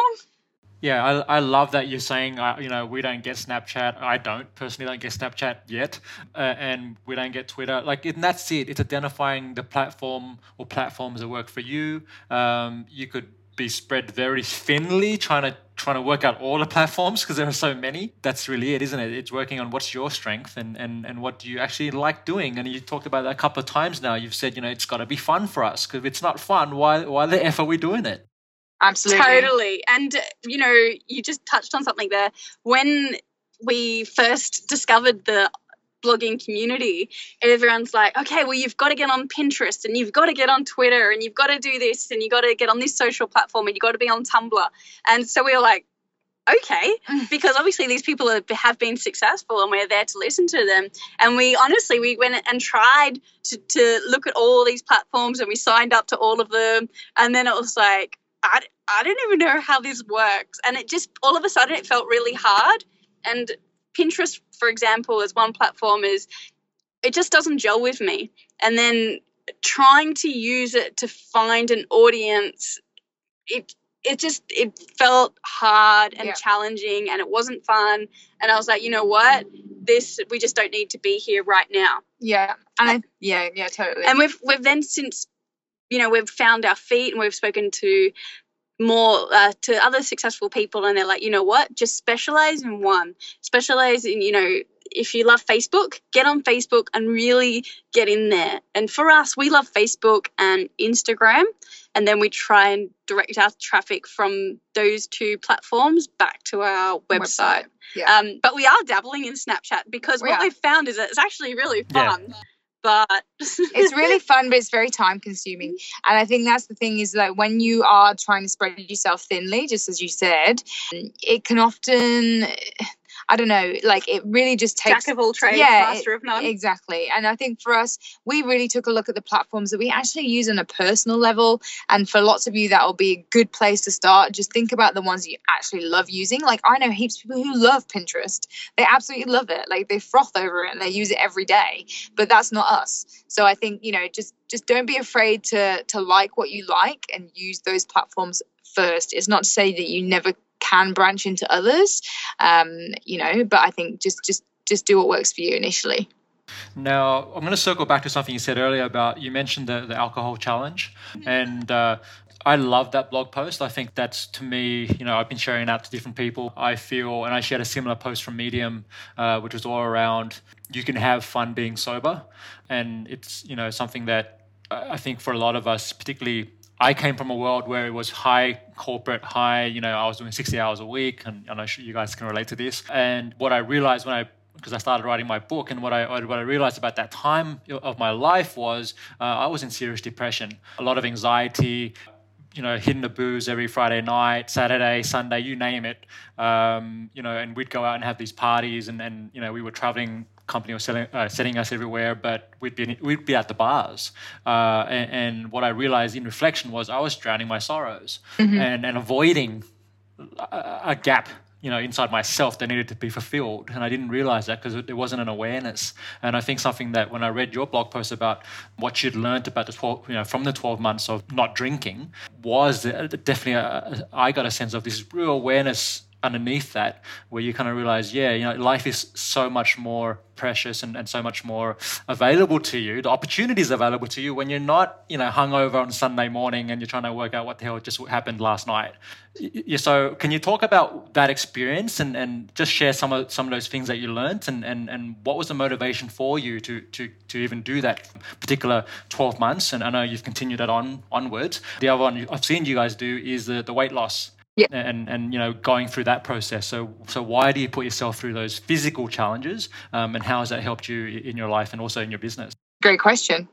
Yeah, I, I love that you're saying, uh, you know, we don't get Snapchat. I don't personally don't get Snapchat yet, uh, and we don't get Twitter. Like, and that's it. It's identifying the platform or platforms that work for you. Um, you could be spread very thinly, trying to trying to work out all the platforms because there are so many. That's really it, isn't it? It's working on what's your strength and, and, and what do you actually like doing. And you talked about that a couple of times now. You've said, you know, it's got to be fun for us because if it's not fun, why why the f are we doing it? Absolutely, totally. And you know, you just touched on something there when we first discovered the blogging community, everyone's like, okay, well, you've got to get on Pinterest and you've got to get on Twitter and you've got to do this and you've got to get on this social platform and you've got to be on Tumblr. And so we were like, okay, mm. because obviously these people have, have been successful and we're there to listen to them. And we honestly, we went and tried to, to look at all these platforms and we signed up to all of them. And then it was like, I, I don't even know how this works. And it just, all of a sudden, it felt really hard. And Pinterest, for example, as one platform is it just doesn't gel with me. And then trying to use it to find an audience, it it just it felt hard and Yeah. challenging and it wasn't fun and i was like you know what this we just don't need to be here right now Yeah, and uh, I, yeah, yeah, totally. and we've we've then since you know we've found our feet and we've spoken to more uh, to other successful people and they're like you know what just specialize in one specialize in you know if you love facebook get on facebook and really get in there and for us we love facebook and instagram and then we try and direct our traffic from those two platforms back to our website, Website, yeah. um, but we are dabbling in snapchat because We what are. we've found is that it's actually really Yeah. But it's really fun, but it's very time consuming. And I think that's the thing is that when you are trying to spread yourself thinly, just as you said, it can often, I don't know, like it really just takes. jack of all trades, Yeah, master of none. Exactly. And I think for us, we really took a look at the platforms that we actually use on a personal level. And for lots of you, that will be a good place to start. Just think about the ones you actually love using. Like I know heaps of people who love Pinterest. They absolutely love it. Like they froth over it and they use it every day. But that's not us. So I think, you know, just just don't be afraid to to like what you like and use those platforms first. It's not to say that you never can branch into others. Um, you know, but I think just just just do what works for you initially. Now, I'm going to circle back to something you said earlier about you mentioned the, the alcohol challenge. And uh, I love that blog post. I think that's to me, you know, I've been sharing that to different people. I feel, and I shared a similar post from Medium, uh, which was all around you can have fun being sober. And it's, you know, something that I I think for a lot of us, particularly I came from a world where it was high corporate, high, you know, I was doing 60 hours a week, and I'm sure you guys can relate to this. And what I realized when I because I started writing my book, and what I what I realized about that time of my life was uh, I was in serious depression, a lot of anxiety, you know, hitting the booze every Friday night, Saturday, Sunday, you name it. Um, you know, and we'd go out and have these parties, and, and you know, we were traveling. Company was selling, uh, sending us everywhere, but we'd be we'd be at the bars. Uh, and, and what I realized in reflection was I was drowning my sorrows and, and avoiding a, a gap you know inside myself that needed to be fulfilled. And i didn't realize that because there wasn't an awareness. And i think something that when i read your blog post about what you'd learned about the 12 you know from the 12 months of not drinking was uh, definitely a, i got a sense of this real awareness underneath that where you kind of realize yeah you know life is so much more precious and, and so much more available to you. The opportunities available to you when you're not you know hungover on sunday morning and you're trying to work out what the hell just happened last night. So can you talk about that experience and, and just share some of some of those things that you learned and, and, and what was the motivation for you to, to, to even do that particular 12 months? And i know you've continued that on onwards. The other one i've seen you guys do is the, the weight loss Yeah. and and you know going through that process. So so why do you put yourself through those physical challenges, um, and how has that helped you in your life and also in your business? Great question.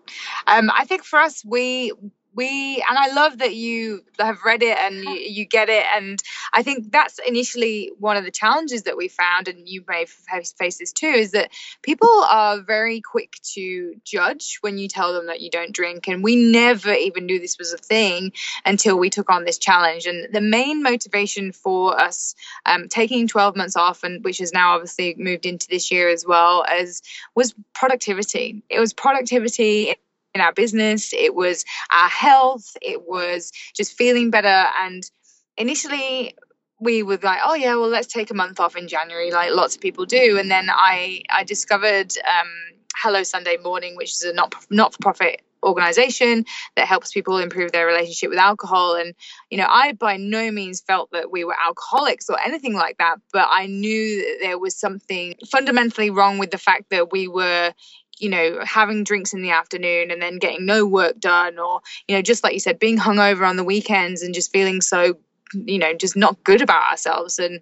Um, I think for us, we we and I love that you have read it and you, you get it, and I think that's initially one of the challenges that we found, and you may face this too, is that people are very quick to judge when you tell them that you don't drink, and we never even knew this was a thing until we took on this challenge. And the main motivation for us um, taking 12 months off, and which has now obviously moved into this year as well, as was productivity. It was productivity in our business, it was our health, it was just feeling better. And initially, we were like, oh yeah, well let's take a month off in January, like lots of people do. And then I I discovered um, Hello Sunday Morning, which is a not not for profit organization that helps people improve their relationship with alcohol and you know i by no means felt that we were alcoholics or anything like that but i knew that there was something fundamentally wrong with the fact that we were you know having drinks in the afternoon and then getting no work done or you know just like you said being hungover on the weekends and just feeling so you know just not good about ourselves. And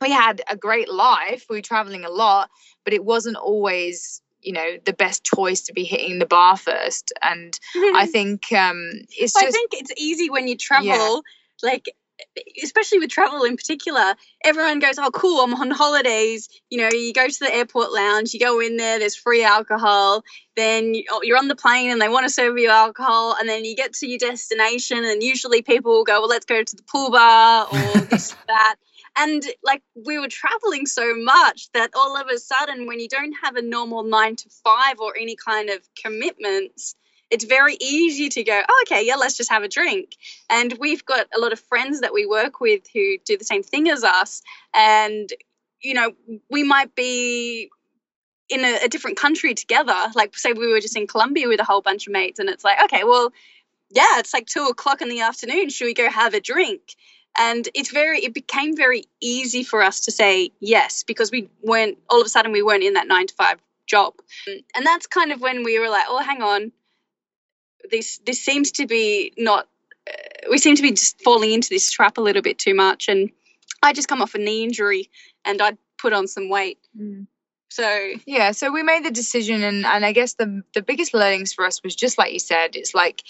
we had a great life. We were traveling a lot but it wasn't always you know the best choice to be hitting the bar first. And i think um it's just I think it's easy when you travel, like especially with travel in particular. Everyone goes, "Oh, cool! I'm on holidays." You know, you go to the airport lounge, you go in there. There's free alcohol. Then you- you're on the plane, and they want to serve you alcohol. And then you get to your destination, and usually people will go, "Well, let's go to the pool bar or this that." And like we were traveling so much that all of a sudden, when you don't have a normal nine to five or any kind of commitments, it's very easy to go, oh, okay, yeah, let's just have a drink. And we've got a lot of friends that we work with who do the same thing as us. And, you know, we might be in a, a different country together. Like, say we were just in Colombia with a whole bunch of mates, and it's like, okay, well, yeah, it's like two o'clock in the afternoon. Should we go have a drink? And it's very, it became very easy for us to say yes because we weren't, all of a sudden, we weren't in that nine to five job. And that's kind of when we were like, oh, hang on, this this seems to be not. Uh, we seem to be just falling into this trap a little bit too much. And I just come off a knee injury, and I put on some weight. Mm. So yeah, so we made the decision, and and I guess the the biggest learnings for us was just like you said, it's like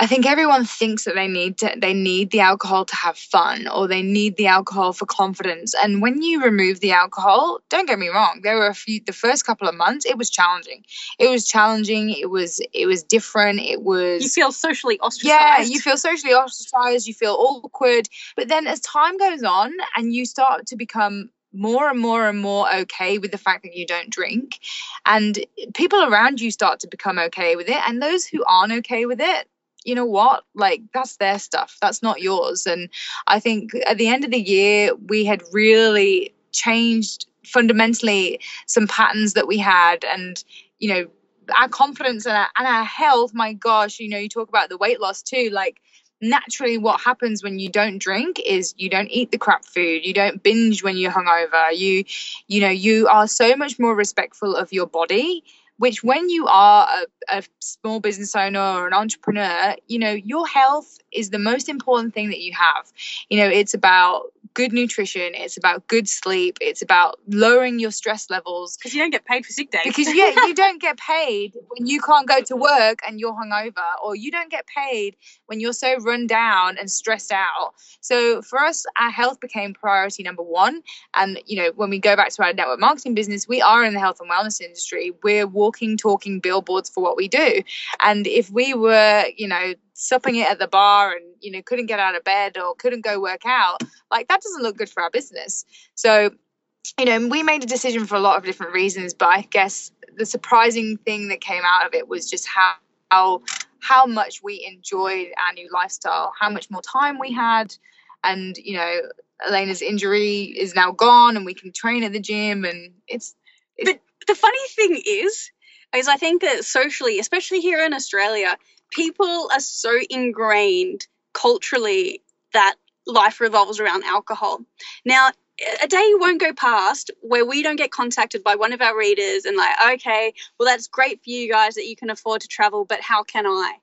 I think everyone thinks that they need to they need the alcohol to have fun or they need the alcohol for confidence. And when you remove the alcohol, don't get me wrong, there were a few the first couple of months it was challenging. It was challenging, it was it was different, it was You feel socially ostracized. Yeah, you feel socially ostracized, you feel awkward. But then as time goes on and you start to become more and more and more okay with the fact that you don't drink and people around you start to become okay with it and those who aren't okay with it you know what? Like, that's their stuff. That's not yours. And I think at the end of the year, we had really changed fundamentally some patterns that we had. And, you know, our confidence and our, and our health, my gosh, you know, you talk about the weight loss too. Like, naturally what happens when you don't drink is you don't eat the crap food you don't binge when you're hungover you you know you are so much more respectful of your body which when you are a, a, small business owner or an entrepreneur you know your health is the most important thing that you have. You know it's about good nutrition it's about good sleep it's about lowering your stress levels. Because you don't get paid for sick days. Because yeah you don't get paid when you can't go to work and you're hungover or you don't get paid when you're so run down and stressed out. So for us our health became priority number one. And you know when we go back to our network marketing business we are in the health and wellness industry. We're walking talking billboards for what we do. And if we were you know supping it at the bar and you know couldn't get out of bed or couldn't go work out like that doesn't look good for our business. So you know we made a decision for a lot of different reasons but i guess the surprising thing that came out of it was just how how, how much we enjoyed our new lifestyle how much more time we had. And you know elena's injury is now gone and we can train at the gym and it's, it's but the funny thing is is i think that socially especially here in australia people are so ingrained culturally that life revolves around alcohol. Now, a day won't go past where we don't get contacted by one of our readers and like, okay, well that's great for you guys that you can afford to travel, but how can I?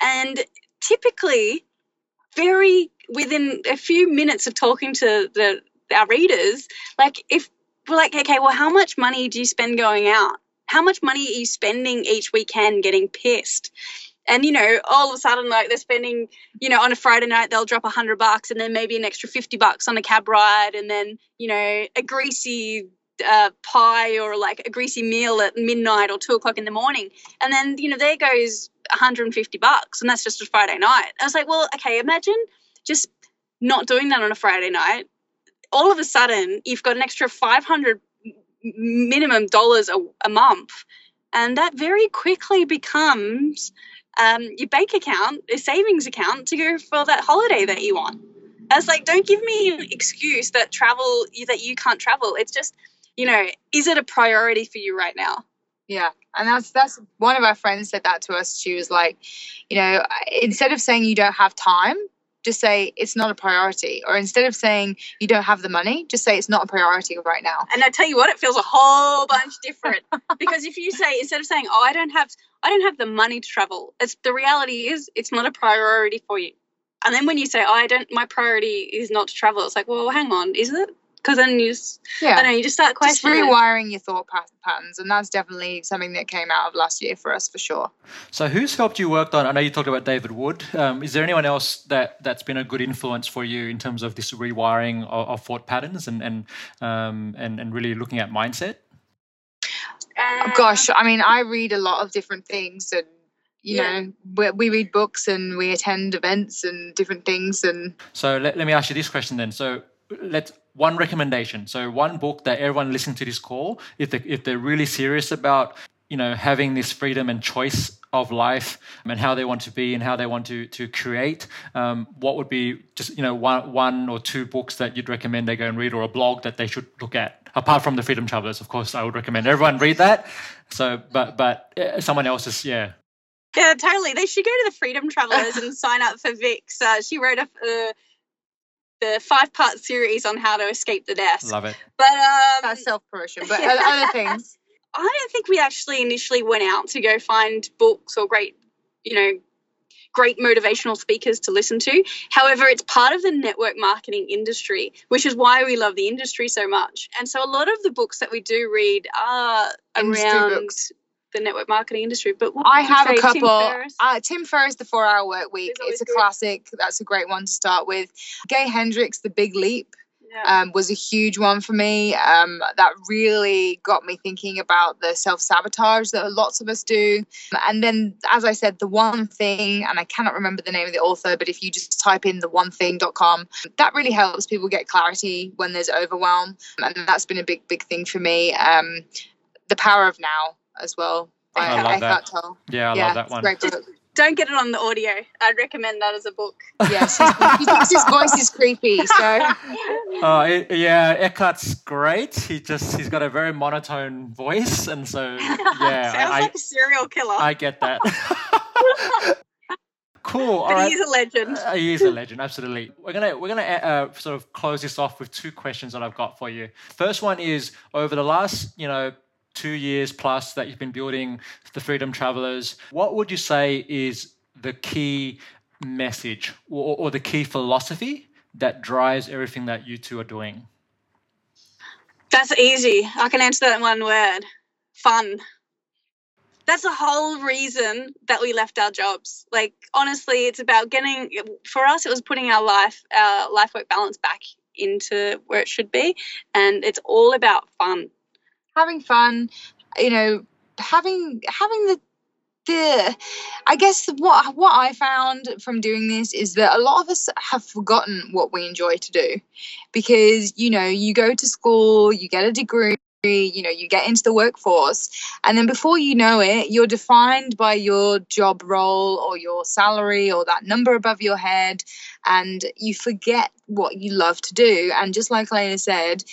And typically, very within a few minutes of talking to the our readers, like if we're like, okay, well, how much money do you spend going out? How much money are you spending each weekend getting pissed? And you know all of a sudden like they're spending you know on a friday night they'll drop a hundred bucks and then maybe an extra 50 bucks on a cab ride and then you know a greasy uh, pie or like a greasy meal at midnight or two o'clock in the morning. And then you know there goes 150 bucks and that's just a friday night. I was like well okay imagine just not doing that on a friday night. All of a sudden you've got an extra 500 minimum dollars a, a month. And that very quickly becomes um, your bank account, your savings account to go for that holiday that you want. I was like, don't give me an excuse that travel that you can't travel. It's just, you know, is it a priority for you right now? Yeah, and that's that's one of our friends said that to us. She was like, you know, instead of saying you don't have time, just say it's not a priority. Or instead of saying you don't have the money, just say it's not a priority right now. And I tell you what, it feels a whole bunch different. because if you say instead of saying, Oh, I don't have I don't have the money to travel, it's the reality is it's not a priority for you. And then when you say, Oh, I don't my priority is not to travel, it's like, well hang on, is it? Because then you just yeah. I know you just start questioning just rewiring your thought patterns and that's definitely something that came out of last year for us for sure. So who's helped you work on I know you talked about David Wood um, is there anyone else that that's been a good influence for you in terms of this rewiring of, of thought patterns and and, um, and and really looking at mindset? Uh, gosh I mean I read a lot of different things and you yeah. know we, we, read books and we attend events and different things and so let, let me ask you this question then. So let's one recommendation. So one book that everyone listening to this call, if they if they're really serious about you know having this freedom and choice of life and how they want to be and how they want to to create, um, what would be just you know one one or two books that you'd recommend they go and read, or a blog that they should look at? Apart from the Freedom Travelers, of course, I would recommend everyone read that. So, but but uh, someone else's, yeah. Yeah, totally. They should go to the Freedom Travelers and sign up for Vix. Uh, she wrote a, uh, the five part series on how to escape the desk. Love it. But um, That's self promotion, but other things. I don't think we actually initially went out to go find books or great, you know, great motivational speakers to listen to. However, it's part of the network marketing industry, which is why we love the industry so much. And so a lot of the books that we do read are Industry around books. The network marketing industry. But what I have a Tim couple. Ferriss? Uh, Tim Ferriss, The Four Hour Work Week. It's It's a good. classic. That's a great one to start with. Gay Hendricks, The Big Leap. Yeah. um, was a huge one for me. Um, that really got me thinking about the self sabotage that lots of us do. And then, as I said, the one thing, and I cannot remember the name of the author, but if you just type in the one thing.com, that really helps people get clarity when there's overwhelm. And that's been a big, big thing for me. Um, the Power of Now as well. By I love that. Eckhart Tolle. Yeah, I yeah, love that one. Great book. Don't get it on the audio. I'd recommend that as a book. Yes, his, he thinks his voice is creepy. So Oh, it, yeah, Eckhart's great. He just he's got a very monotone voice, and so yeah, Sounds I, like a serial killer. I, I get that. cool. All but right. he's a legend. Uh, he is a legend, absolutely. We're gonna we're gonna uh, sort of close this off with two questions that I've got for you. First one is over the last you know two years plus that you've been building the Freedom Travelers. What would you say is the key message or, or the key philosophy that drives everything that you two are doing? That's easy. I can answer that in one word. Fun. That's the whole reason that we left our jobs. Like honestly, it's about getting for us it was putting our life our life work balance back into where it should be and it's all about fun. Having fun, you know, having having the the I guess what what I found from doing this is that a lot of us have forgotten what we enjoy to do. Because you know you go to school you get a degree you know you get into the workforce and then before you know it you're defined by your job role or your salary or that number above your head and you forget what you love to do. And just like Lena said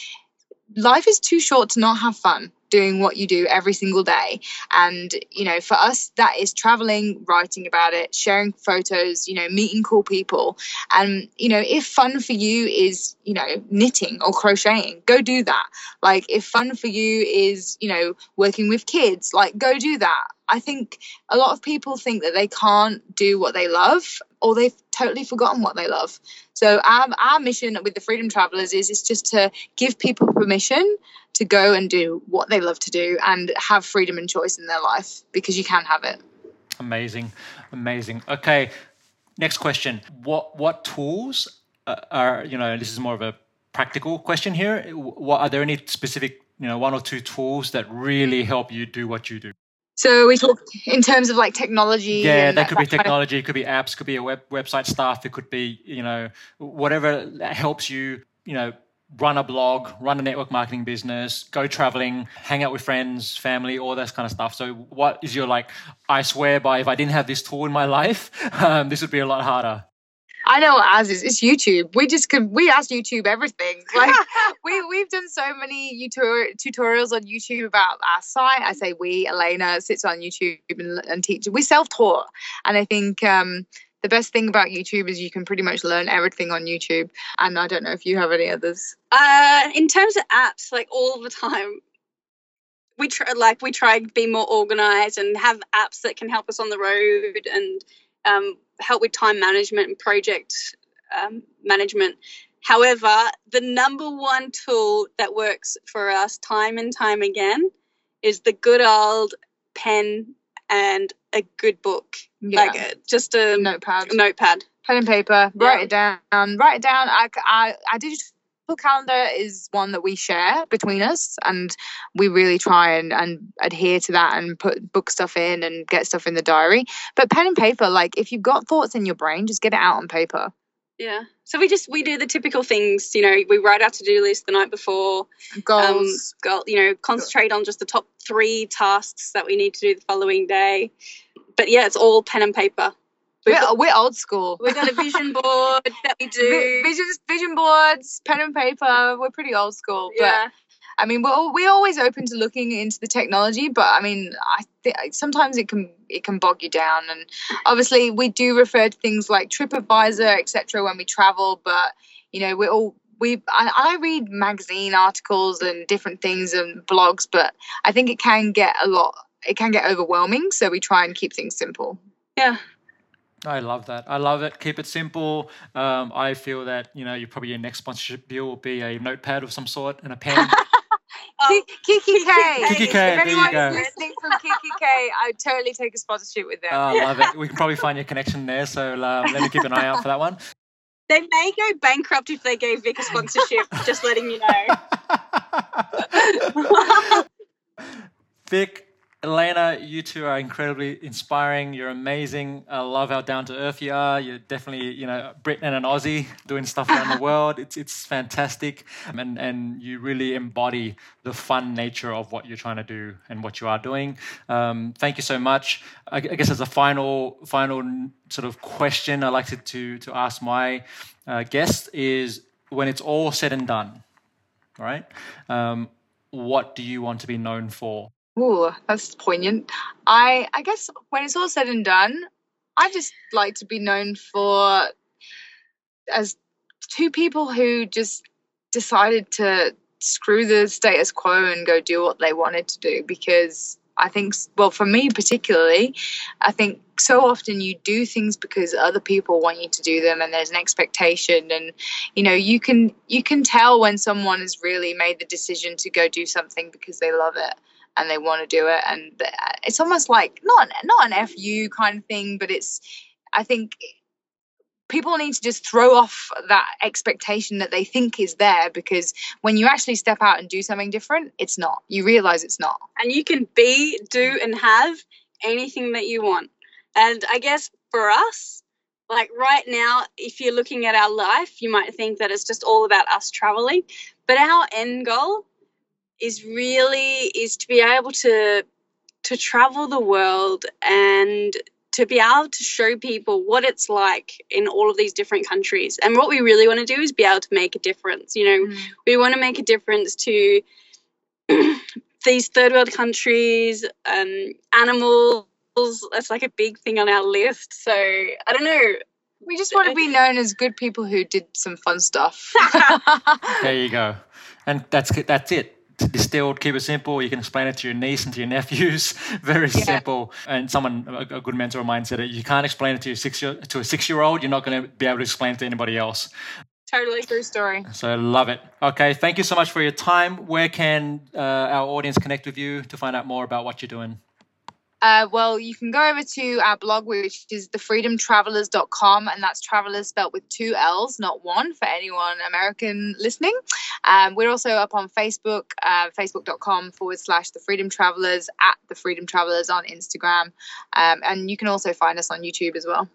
life is too short to not have fun doing what you do every single day. And you know for us that is traveling writing about it sharing photos you know meeting cool people. And you know if fun for you is you know knitting or crocheting go do that. Like if fun for you is you know working with kids like go do that. I think a lot of people think that they can't do what they love or they've totally forgotten what they love. So our, our mission with the freedom travelers is is just to give people permission to go and do what they love to do and have freedom and choice in their life because you can have it. Amazing, amazing. Okay, next question. What what tools uh, are you know? This is more of a practical question here. What are there any specific you know one or two tools that really help you do what you do? So we talk in terms of like technology. Yeah, that could be kind of- technology, it could be apps, could be a web website stuff, it could be you know whatever that helps you you know run a blog, run a network marketing business, go traveling, hang out with friends, family, all that kind of stuff. So what is your like? I swear by if I didn't have this tool in my life, um, this would be a lot harder. I know what ours is. It's YouTube. We just could. We ask YouTube everything. Like we we've done so many tutor- tutorials on YouTube about our site. I say we. Elena sits on YouTube and, and teaches. We self taught, and I think um, the best thing about YouTube is you can pretty much learn everything on YouTube. And I don't know if you have any others. Uh, in terms of apps, like all the time, we try like we try to be more organized and have apps that can help us on the road and um, help with time management and project um, management. However, the number one tool that works for us time and time again is the good old pen and a good book, Yeah. like uh, just a Notepad. notepad. pen and paper, Yeah. write it down, write it down. I, I, I digital calendar is one that we share between us, and we really try and, and adhere to that and put book stuff in and get stuff in the diary. But pen and paper, like if you've got thoughts in your brain, just get it out on paper. Yeah. So we just we do the typical things, you know, we write our to-do list the night before. Um, Goals. goal, you know, concentrate on just the top three tasks that we need to do the following day. but yeah, it's all pen and paper. We're, got, we're old school. we've got a vision board that we do. vision, vision boards, pen and paper. We're pretty old school, but Yeah. I mean, we're al- we're always open to looking into the technology. But I mean, I think sometimes it can it can bog you down, and obviously we do refer to things like TripAdvisor, etc. when we travel. But you know, we're all we I, I read magazine articles and different things and blogs, but I think it can get a lot. It can get overwhelming, so we try and keep things simple. Yeah. I love that. I love it. Keep it simple. Um, I feel that you know, you probably your next sponsorship deal will be a notepad of some sort and a pen. Ki- Kiki K. Kiki K, If there you anyone is listening from Kiki K, I'd totally take a sponsorship with them. I love it. We can probably find your connection there. So um, let me keep an eye out for that one. They may go bankrupt if they gave Vic a sponsorship, just letting you know. Vic, Elena, you two are incredibly inspiring. You're amazing. I love how down to earth you are. You're definitely, you know, Brit and an Aussie doing stuff around the world. It's it's fantastic, and and you really embody the fun nature of what you're trying to do and what you are doing. Um, thank you so much. I, I guess as a final final sort of question, I like to to, to ask my uh, guest is when it's all said and done, right? Um, what do you want to be known for? Ooh, that's poignant. I I guess when it's all said and done, I just like to be known for as two people who just decided to screw the status quo and go do what they wanted to do because I think well for me particularly, I think so often you do things because other people want you to do them and there's an expectation and you know you can you can tell when someone has really made the decision to go do something because they love it and they want to do it and it's almost like not not an fu kind of thing but it's i think people need to just throw off that expectation that they think is there because when you actually step out and do something different it's not you realize it's not and you can be, do, and have anything that you want. And I guess for us, like right now, if you're looking at our life, you might think that it's just all about us traveling. But our end goal is really is to be able to to travel the world and to be able to show people what it's like in all of these different countries. And what we really want to do is be able to make a difference. You know, we want to make a difference to these third world countries, um, animals. That's like a big thing on our list. So I don't know. we just want to be known as good people who did some fun stuff There you go. And that's that's it. Distilled, keep it simple. You can explain it to your niece and to your nephews. Very simple. And someone, a, a good mentor of mine, said it. You can't explain it to your six year, to a six year old. You're not going to be able to explain it to anybody else. Totally. true story So I love it. Okay, thank you so much for your time. Where can uh, our audience connect with you to find out more about what you're doing? Uh, well, you can go over to our blog, which is thefreedomtravelers.com, and that's travelers spelt with two L's, not one, for anyone American listening. Um, we're also up on Facebook, uh, facebook.com forward slash the Freedom Travelers, at the Freedom Travelers on Instagram. Um, and you can also find us on YouTube as well.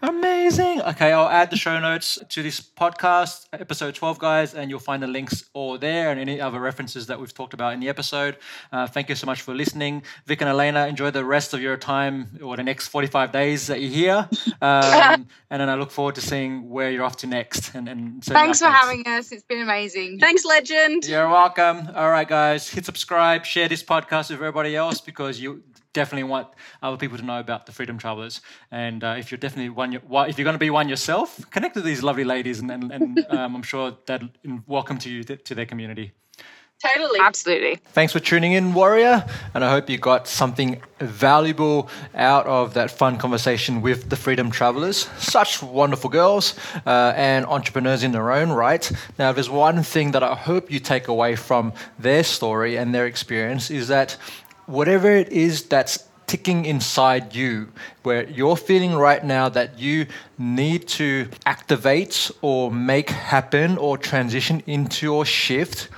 Amazing. Okay, I'll add the show notes to this podcast, episode 12, guys, and you'll find the links all there and any other references that we've talked about in the episode. Uh, thank you so much for listening. Vic and Elena, enjoy the rest of your time or the next 45 days that you're here. Um, and then I look forward to seeing where you're off to next. And, and Thanks for having us. It's been amazing. Thanks, legend. You're welcome. All right, guys, hit subscribe, share this podcast with everybody else because you definitely want other people to know about the Freedom Travelers. And uh, if you're definitely one, if you're going to be one yourself, connect with these lovely ladies, and, and, and um, I'm sure that welcome to you to, to their community. Totally. Absolutely. Thanks for tuning in, Warrior, and I hope you got something valuable out of that fun conversation with the Freedom Travelers. Such wonderful girls uh, and entrepreneurs in their own right. Now, if there's one thing that I hope you take away from their story and their experience is that whatever it is that's ticking inside you, where you're feeling right now that you need to activate or make happen or transition into or shift,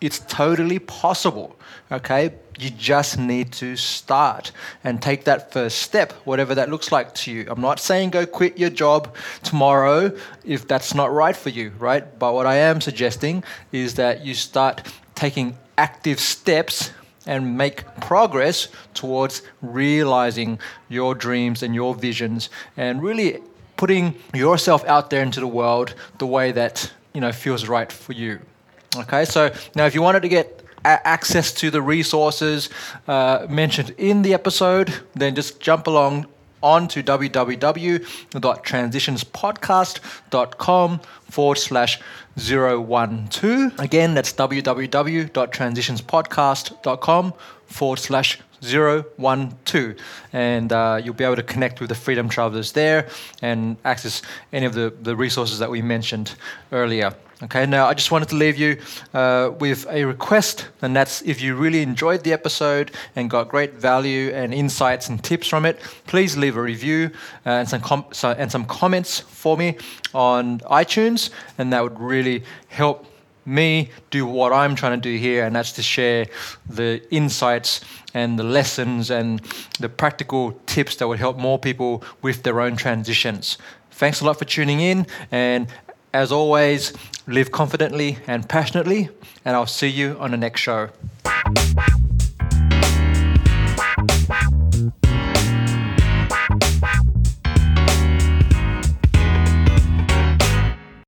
it's totally possible. Okay, you just need to start and take that first step, whatever that looks like to you. I'm not saying go quit your job tomorrow if that's not right for you, right? But what I am suggesting is that you start taking active steps and make progress towards realizing your dreams and your visions and really putting yourself out there into the world the way that you know feels right for you. Okay so now if you wanted to get access to the resources uh, mentioned in the episode then just jump along on to www.transitionspodcast.com forward slash 012. Again, that's www.transitionspodcast.com forward slash 012. And uh, you'll be able to connect with the Freedom Travelers there and access any of the, the resources that we mentioned earlier. Okay, now I just wanted to leave you uh, with a request, and that's if you really enjoyed the episode and got great value and insights and tips from it, please leave a review uh, and, some com- so, and some comments for me on iTunes, and that would really help me do what I'm trying to do here, and that's to share the insights and the lessons and the practical tips that would help more people with their own transitions. Thanks a lot for tuning in, and as always, live confidently and passionately, and I'll see you on the next show.